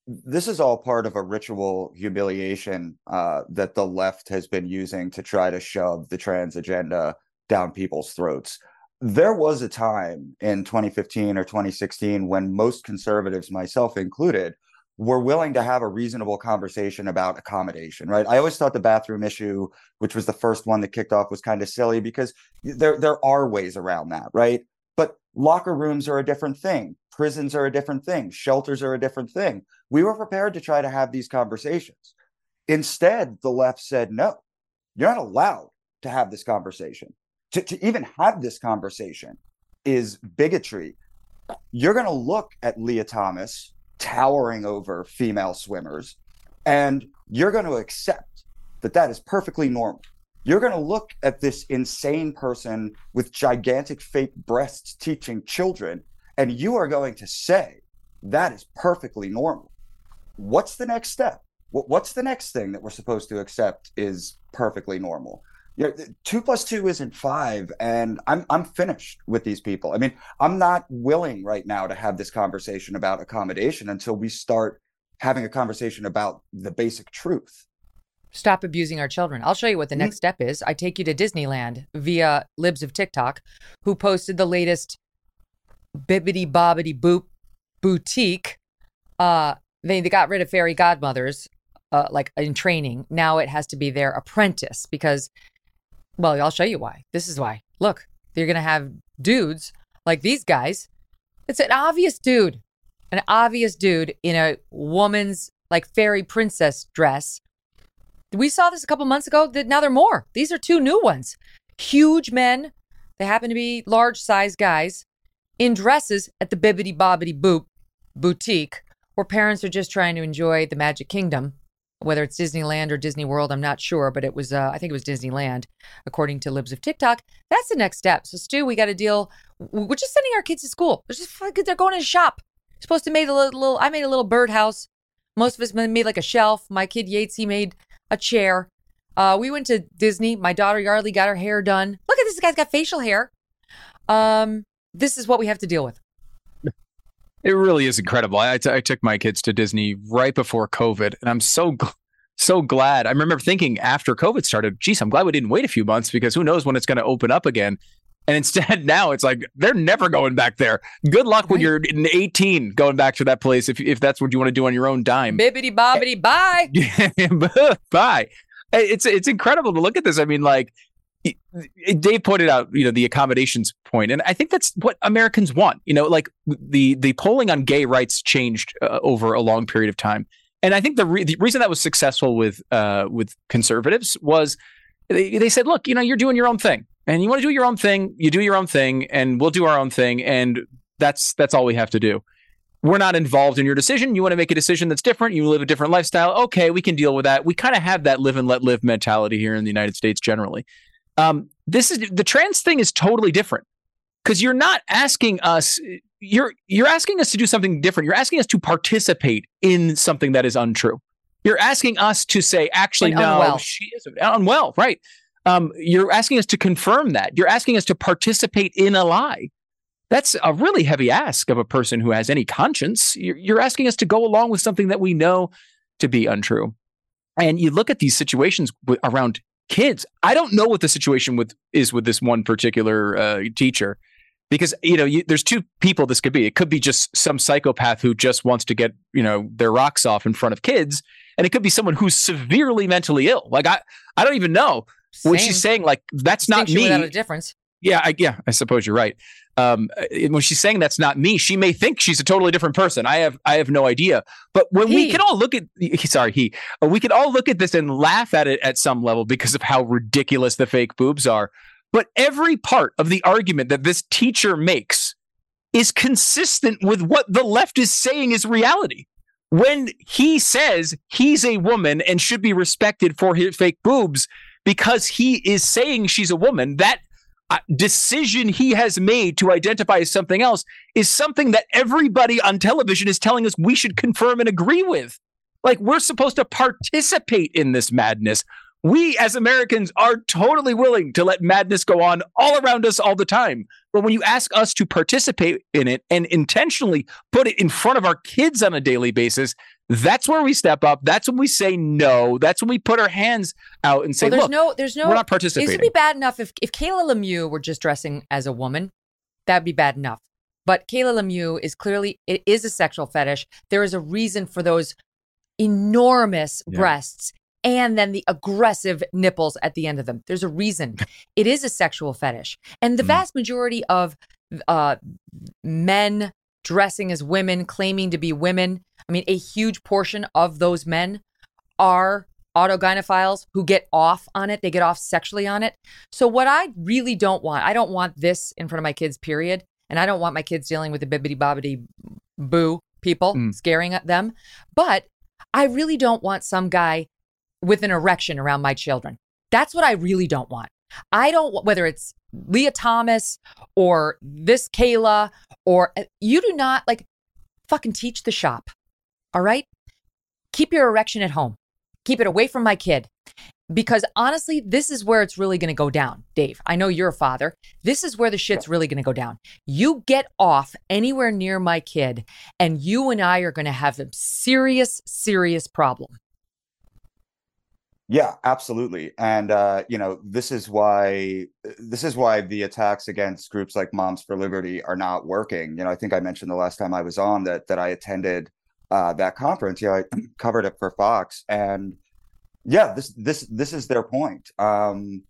this is all part of a ritual humiliation uh, that the left has been using to try to shove the trans agenda down people's throats. There was a time in 2015 or 2016 when most conservatives, myself included, were willing to have a reasonable conversation about accommodation, right? I always thought the bathroom issue, which was the first one that kicked off, was kind of silly because there there are ways around that, right? But locker rooms are a different thing. Prisons are a different thing. Shelters are a different thing. We were prepared to try to have these conversations. Instead, the left said, no, you're not allowed to have this conversation. To, to even have this conversation is bigotry. You're going to look at Lia Thomas towering over female swimmers, and you're going to accept that that is perfectly normal. You're going to look at this insane person with gigantic fake breasts teaching children, and you are going to say that is perfectly normal. What's the next step? What's the next thing that we're supposed to accept is perfectly normal? Know, two plus two isn't five, and I'm I'm finished with these people. I mean, I'm not willing right now to have this conversation about accommodation until we start having a conversation about the basic truth. Stop abusing our children. I'll show you what the next step is. I take you to Disneyland via Libs of TikTok, who posted the latest bibbidi bobbidi boop boutique. Uh, they, they got rid of fairy godmothers, uh, like in training. Now it has to be their apprentice because, well, I'll show you why. This is why. Look, you're gonna have dudes like these guys. It's an obvious dude, an obvious dude in a woman's like fairy princess dress we saw this a couple months ago. Now they're more. These are two new ones. Huge men. They happen to be large size guys in dresses at the Bibbidi Bobbidi Boop boutique, where parents are just trying to enjoy the Magic Kingdom. Whether it's Disneyland or Disney World, I'm not sure, but it was, uh, I think it was Disneyland, according to Libs of TikTok. That's the next step. So, Stu, we got to deal. We're just sending our kids to school. They're just they're going to shop. You're supposed to make a little, little. I made a little birdhouse. Most of us made like a shelf. My kid Yates, he made a chair. Uh, we went to Disney. My daughter Yardley got her hair done. Look at this guy's got facial hair. Um, this is what we have to deal with. It really is incredible. I, t- I took my kids to Disney right before COVID, and I'm so gl- so glad. I remember thinking after COVID started, geez, I'm glad we didn't wait a few months because who knows when it's going to open up again. And instead, (laughs) now it's like they're never going back there. Good luck right. when you're 18 going back to that place if, if that's what you want to do on your own dime. Bibbity bobbity bye. (laughs) bye. It's it's incredible to look at this. I mean, like Dave pointed out, you know, the accommodations point, and I think that's what Americans want. You know, like the the polling on gay rights changed uh, over a long period of time, and I think the, re- the reason that was successful with uh, with conservatives was they, they said, look, you know, you're doing your own thing and you want to do your own thing, you do your own thing, and we'll do our own thing, and that's that's all we have to do. We're not involved in your decision. You want to make a decision that's different. You live a different lifestyle. Okay, we can deal with that. We kind of have that live and let live mentality here in the United States generally. Um, this is the trans thing is totally different because you're not asking us. You're you're asking us to do something different. You're asking us to participate in something that is untrue. You're asking us to say, actually, and no, unwell. she is unwell, right? um, you're asking us to confirm that. You're asking us to participate in a lie. That's a really heavy ask of a person who has any conscience. You're, you're asking us to go along with something that we know to be untrue. And you look at these situations around kids. I don't know what the situation with is with this one particular uh, teacher, because you know you, there's two people this could be. It could be just some psychopath who just wants to get you know their rocks off in front of kids, and it could be someone who's severely mentally ill. Like I, I don't even know. Same. When she's saying like that's not me, without a difference. Yeah, I, yeah, I suppose you're right. Um, when she's saying that's not me, she may think she's a totally different person. I have, I have no idea. But when he. we can all look at, sorry, he, uh, we can all look at this and laugh at it at some level because of how ridiculous the fake boobs are. But every part of the argument that this teacher makes is consistent with what the left is saying is reality. When he says he's a woman and should be respected for his fake boobs because he is saying she's a woman, that Uh, decision he has made to identify as something else is something that everybody on television is telling us we should confirm and agree with. Like we're supposed to participate in this madness. We as Americans are totally willing to let madness go on all around us all the time. But when you ask us to participate in it and intentionally put it in front of our kids on a daily basis, that's where we step up. That's when we say no. That's when we put our hands out and say, well, there's "Look, no, there's no, we're not participating." It would be bad enough if if Kayla Lemieux were just dressing as a woman. That'd be bad enough. But Kayla Lemieux is clearly it is a sexual fetish. There is a reason for those enormous yeah. breasts and then the aggressive nipples at the end of them. There's a reason. (laughs) it is a sexual fetish. And the mm. vast majority of uh, men dressing as women, claiming to be women, I mean, a huge portion of those men are autogynephiles who get off on it. They get off sexually on it. So, what I really don't want, I don't want this in front of my kids, period. And I don't want my kids dealing with the bibbidi bobbidi boo people mm. scaring at them. But I really don't want some guy with an erection around my children. That's what I really don't want. I don't, whether it's Lia Thomas or this Kayla or uh, you do not like fucking teach the shop. All right. Keep your erection at home. Keep it away from my kid. Because honestly, this is where it's really going to go down, Dave. I know you're a father. This is where the shit's really going to go down. You get off anywhere near my kid, and you and I are going to have a serious, serious problem. Yeah, absolutely. And uh, you know, this is why this is why the attacks against groups like Moms for Liberty are not working. You know, I think I mentioned the last time I was on that that I attended uh, that conference. You know, I (clears throat) covered it for Fox, and yeah, this this this is their point. Um,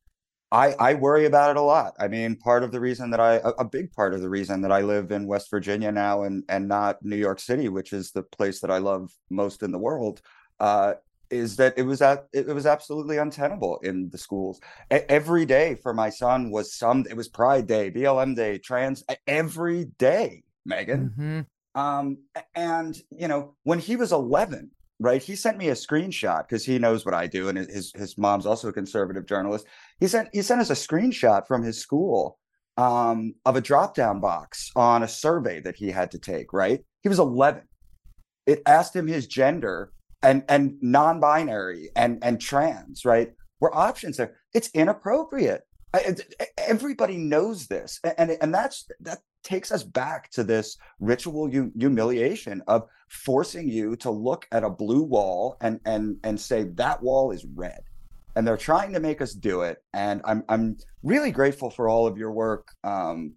I I worry about it a lot. I mean, part of the reason that I a, a big part of the reason that I live in West Virginia now and and not New York City, which is the place that I love most in the world, uh, is that it was at it was absolutely untenable in the schools. Every day for my son was some it was Pride Day, BLM Day, trans every day, Megyn. Mm-hmm. Um, and you know when he was 11, right? He sent me a screenshot because he knows what I do, and his his mom's also a conservative journalist. He sent he sent us a screenshot from his school um, of a drop down box on a survey that he had to take. Right? He was 11. It asked him his gender and and non-binary and and trans right? Were options there it's inappropriate. Everybody knows this. And and that's that takes us back to this ritual humiliation of forcing you to look at a blue wall and and and say that wall is red. And they're trying to make us do it. And i'm i'm really grateful for all of your work um,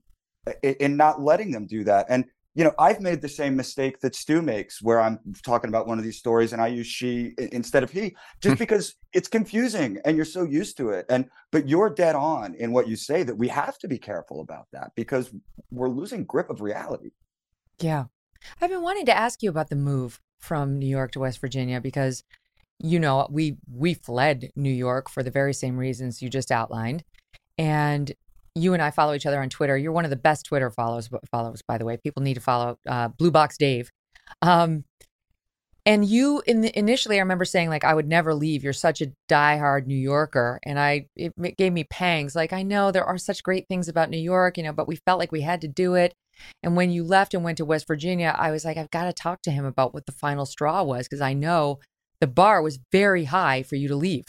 in not letting them do that. And you know, I've made the same mistake that Stu makes, where I'm talking about one of these stories and I use she instead of he, just (laughs) because it's confusing and you're so used to it. And but you're dead on in what you say that we have to be careful about that because we're losing grip of reality. Yeah, I've been wanting to ask you about the move from New York to West Virginia because, you know, we we fled New York for the very same reasons you just outlined, and you and I follow each other on Twitter. You're one of the best Twitter follows, follows by the way. People need to follow uh, Blue Box Dave. Um, and you in the, initially, I remember saying like, I would never leave. You're such a diehard New Yorker, and I it, it gave me pangs. Like I know there are such great things about New York, you know, but we felt like we had to do it. And when you left and went to West Virginia, I was like, I've got to talk to him about what the final straw was because I know the bar was very high for you to leave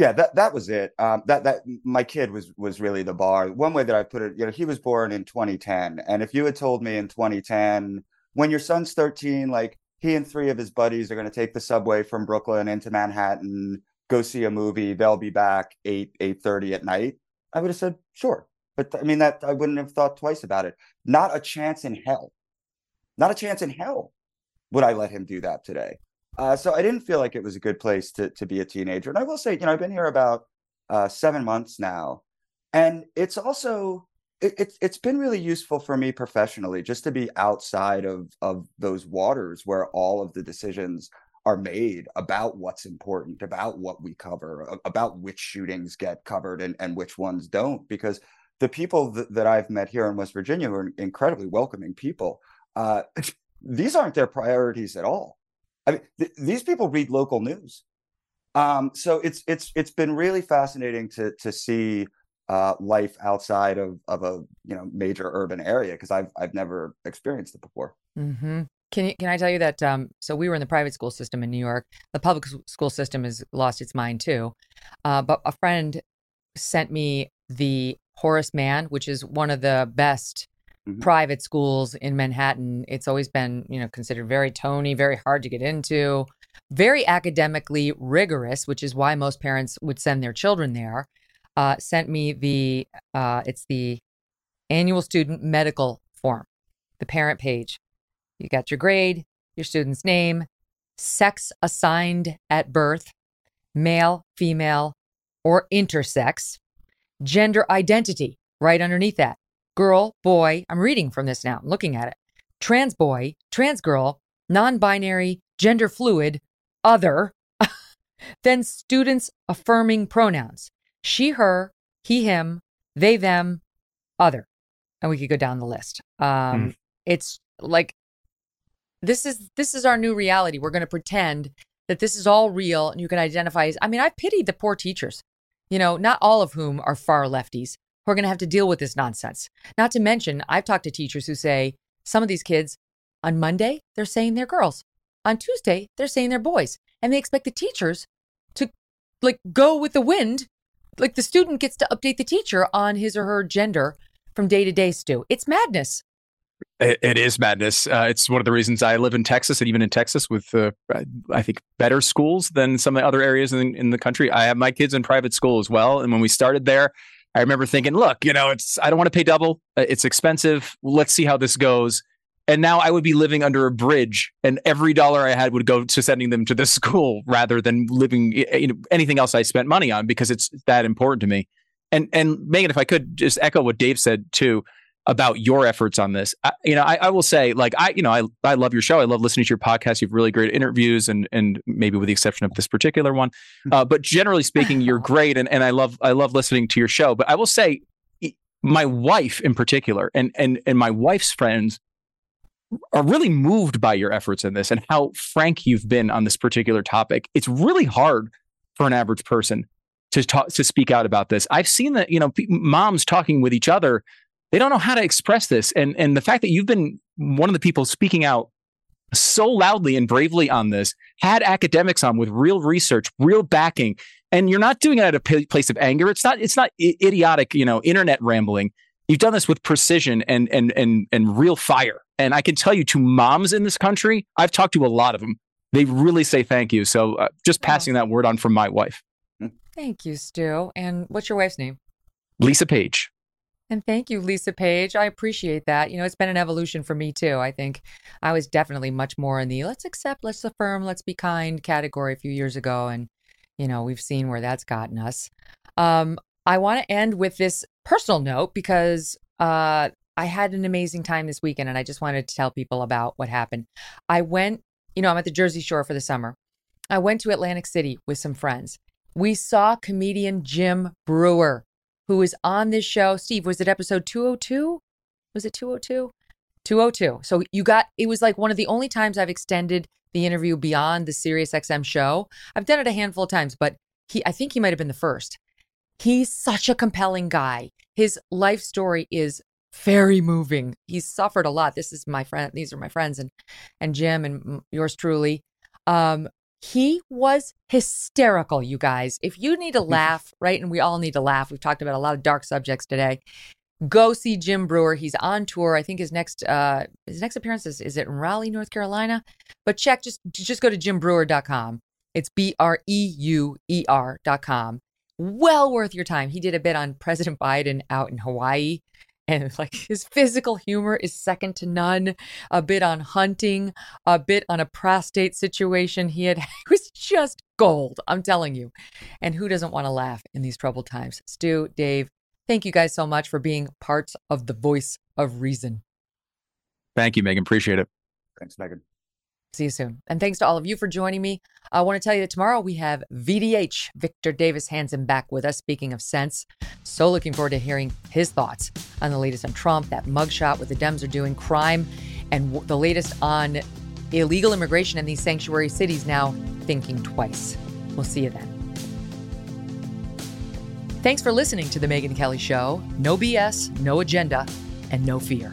yeah that that was it. Um, that that my kid was was really the bar. One way that i put it you know he was born in 2010 and if you had told me in 2010 when your son's 13 like he and three of his buddies are going to take the subway from brooklyn into manhattan go see a movie they'll be back 8 8 30 at night i would have said sure but i mean that i wouldn't have thought twice about it. Not a chance in hell. Not a chance in hell would i let him do that today uh, so I didn't feel like it was a good place to to be a teenager. And I will say, you know, I've been here about uh, seven months now, and it's also it, it's it's been really useful for me professionally just to be outside of of those waters where all of the decisions are made about what's important, about what we cover, about which shootings get covered and, and which ones don't. Because the people that, that I've met here in West Virginia are incredibly welcoming people. Uh, (laughs) these aren't their priorities at all. I mean, th- these people read local news. Um, so it's it's it's been really fascinating to to see uh, life outside of of a you know major urban area because I've I've never experienced it before. Mm-hmm. Can you, can I tell you that? Um, so we were in the private school system in New York. The public school system has lost its mind too. Uh, but a friend sent me the Horace Mann, which is one of the best mm-hmm. private schools in Manhattan. It's always been, you know, considered very Tony, very hard to get into, very academically rigorous, which is why most parents would send their children there. Uh, sent me the uh, it's the annual student medical form, the parent page. You got your grade, your student's name, sex assigned at birth, male, female, or intersex, gender identity right underneath that. Girl, boy, I'm reading from this now, I'm looking at it. Trans boy, trans girl, non binary, gender fluid, other, (laughs) then students affirming pronouns she, her, he, him, they, them, other. And we could go down the list. Um, mm. It's like this is this is our new reality. We're going to pretend that this is all real and you can identify as I mean, I pity the poor teachers. You know, not all of whom are far lefties who are going to have to deal with this nonsense. Not to mention, I've talked to teachers who say some of these kids on Monday, they're saying they're girls. On Tuesday, they're saying they're boys. And they expect the teachers to like go with the wind. Like the student gets to update the teacher on his or her gender from day to day, Stu. It's madness it, is madness. Uh, it's one of the reasons I live in Texas, and even in Texas, with uh, I think better schools than some of the other areas in, in the country. I have my kids in private school as well, and when we started there, I remember thinking, "Look, you know, it's I don't want to pay double. Uh, it's expensive. Let's see how this goes." And now I would be living under a bridge, and every dollar I had would go to sending them to this (laughs) school rather than living you know, anything else I spent money on because it's that important to me. And and Megyn, if I could just echo what Dave said too about your efforts on this. I, you know, I, I, will say, like, I, you know, I, I love your show. I love listening to your podcast. You have really great interviews, and and maybe with the exception of this particular one, hmm. uh, but generally speaking, you're great, and and I love I love listening to your show. But I will say, my wife in particular, and and and my wife's friends are really moved by your efforts in this and how frank you've been on this particular topic. It's really hard for an average person to talk to speak out about this. I've seen that, you know, moms talking with each other they don't know how to express this. And and the fact that you've been one of the people speaking out so loudly and bravely on this, had academics on with real research, real backing, and you're not doing it at a place of anger. It's not it's not idiotic, you know, internet rambling. You've done this with precision and and and and real fire. And I can tell you, to moms in this country, I've talked to a lot of them. They really say thank you. So uh, just passing that word on from my wife. Thank you, Stu. And what's your wife's name? Lisa Page. And thank you, Lisa Page. I appreciate that. You know, it's been an evolution for me too. I think I was definitely much more in the let's accept, let's affirm, let's be kind category a few years ago. And, you know, we've seen where that's gotten us. Um, I want to end with this personal note because uh, I had an amazing time this weekend and I just wanted to tell people about what happened. I went, you know, I'm at the Jersey Shore for the summer. I went to Atlantic City with some friends. We saw comedian Jim Breuer who was on this show. Steve, was it episode 202? Was it 202? 202. So you got it was like one of the only times I've extended the interview beyond the Sirius XM show. I've done it a handful of times, but he I think he might have been the first. He's such a compelling guy. His life story is very moving. He's suffered a lot. This is my friend. These are my friends and and Jim and yours truly. Um, he was hysterical, you guys. If you need to (laughs) laugh, right? And we all need to laugh. We've talked about a lot of dark subjects today. Go see Jim Breuer. He's on tour. I think his next uh his next appearance is, is it in Raleigh, North Carolina? But check just just go to jimbreuer.com. It's B R E U E R.com. Well worth your time. He did a bit on President Biden out in Hawaii and like his physical humor is second to none. A bit on hunting, a bit on a prostate situation he had. (laughs) It was just gold, I'm telling you. And who doesn't want to laugh in these troubled times? Stu, Dave, thank you guys so much for being parts of the voice of reason. Thank you, Megyn. Appreciate it. Thanks, Megyn. See you soon. And thanks to all of you for joining me. I want to tell you that tomorrow we have VDH, Victor Davis Hanson, back with us. Speaking of sense, so looking forward to hearing his thoughts on the latest on Trump, that mugshot, what the Dems are doing, crime, and the latest on illegal immigration in these sanctuary cities now thinking twice. We'll see you then. Thanks for listening to The Megyn Kelly Show. No BS, no agenda, and no fear.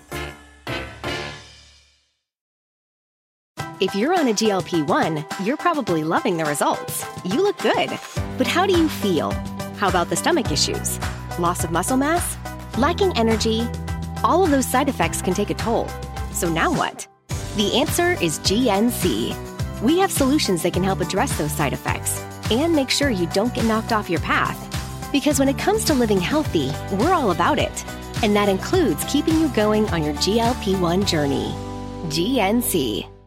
If you're on a GLP 1, you're probably loving the results. You look good. But how do you feel? How about the stomach issues? Loss of muscle mass? Lacking energy? All of those side effects can take a toll. So now what? The answer is GNC. We have solutions that can help address those side effects and make sure you don't get knocked off your path. Because when it comes to living healthy, we're all about it. And that includes keeping you going on your GLP 1 journey. GNC.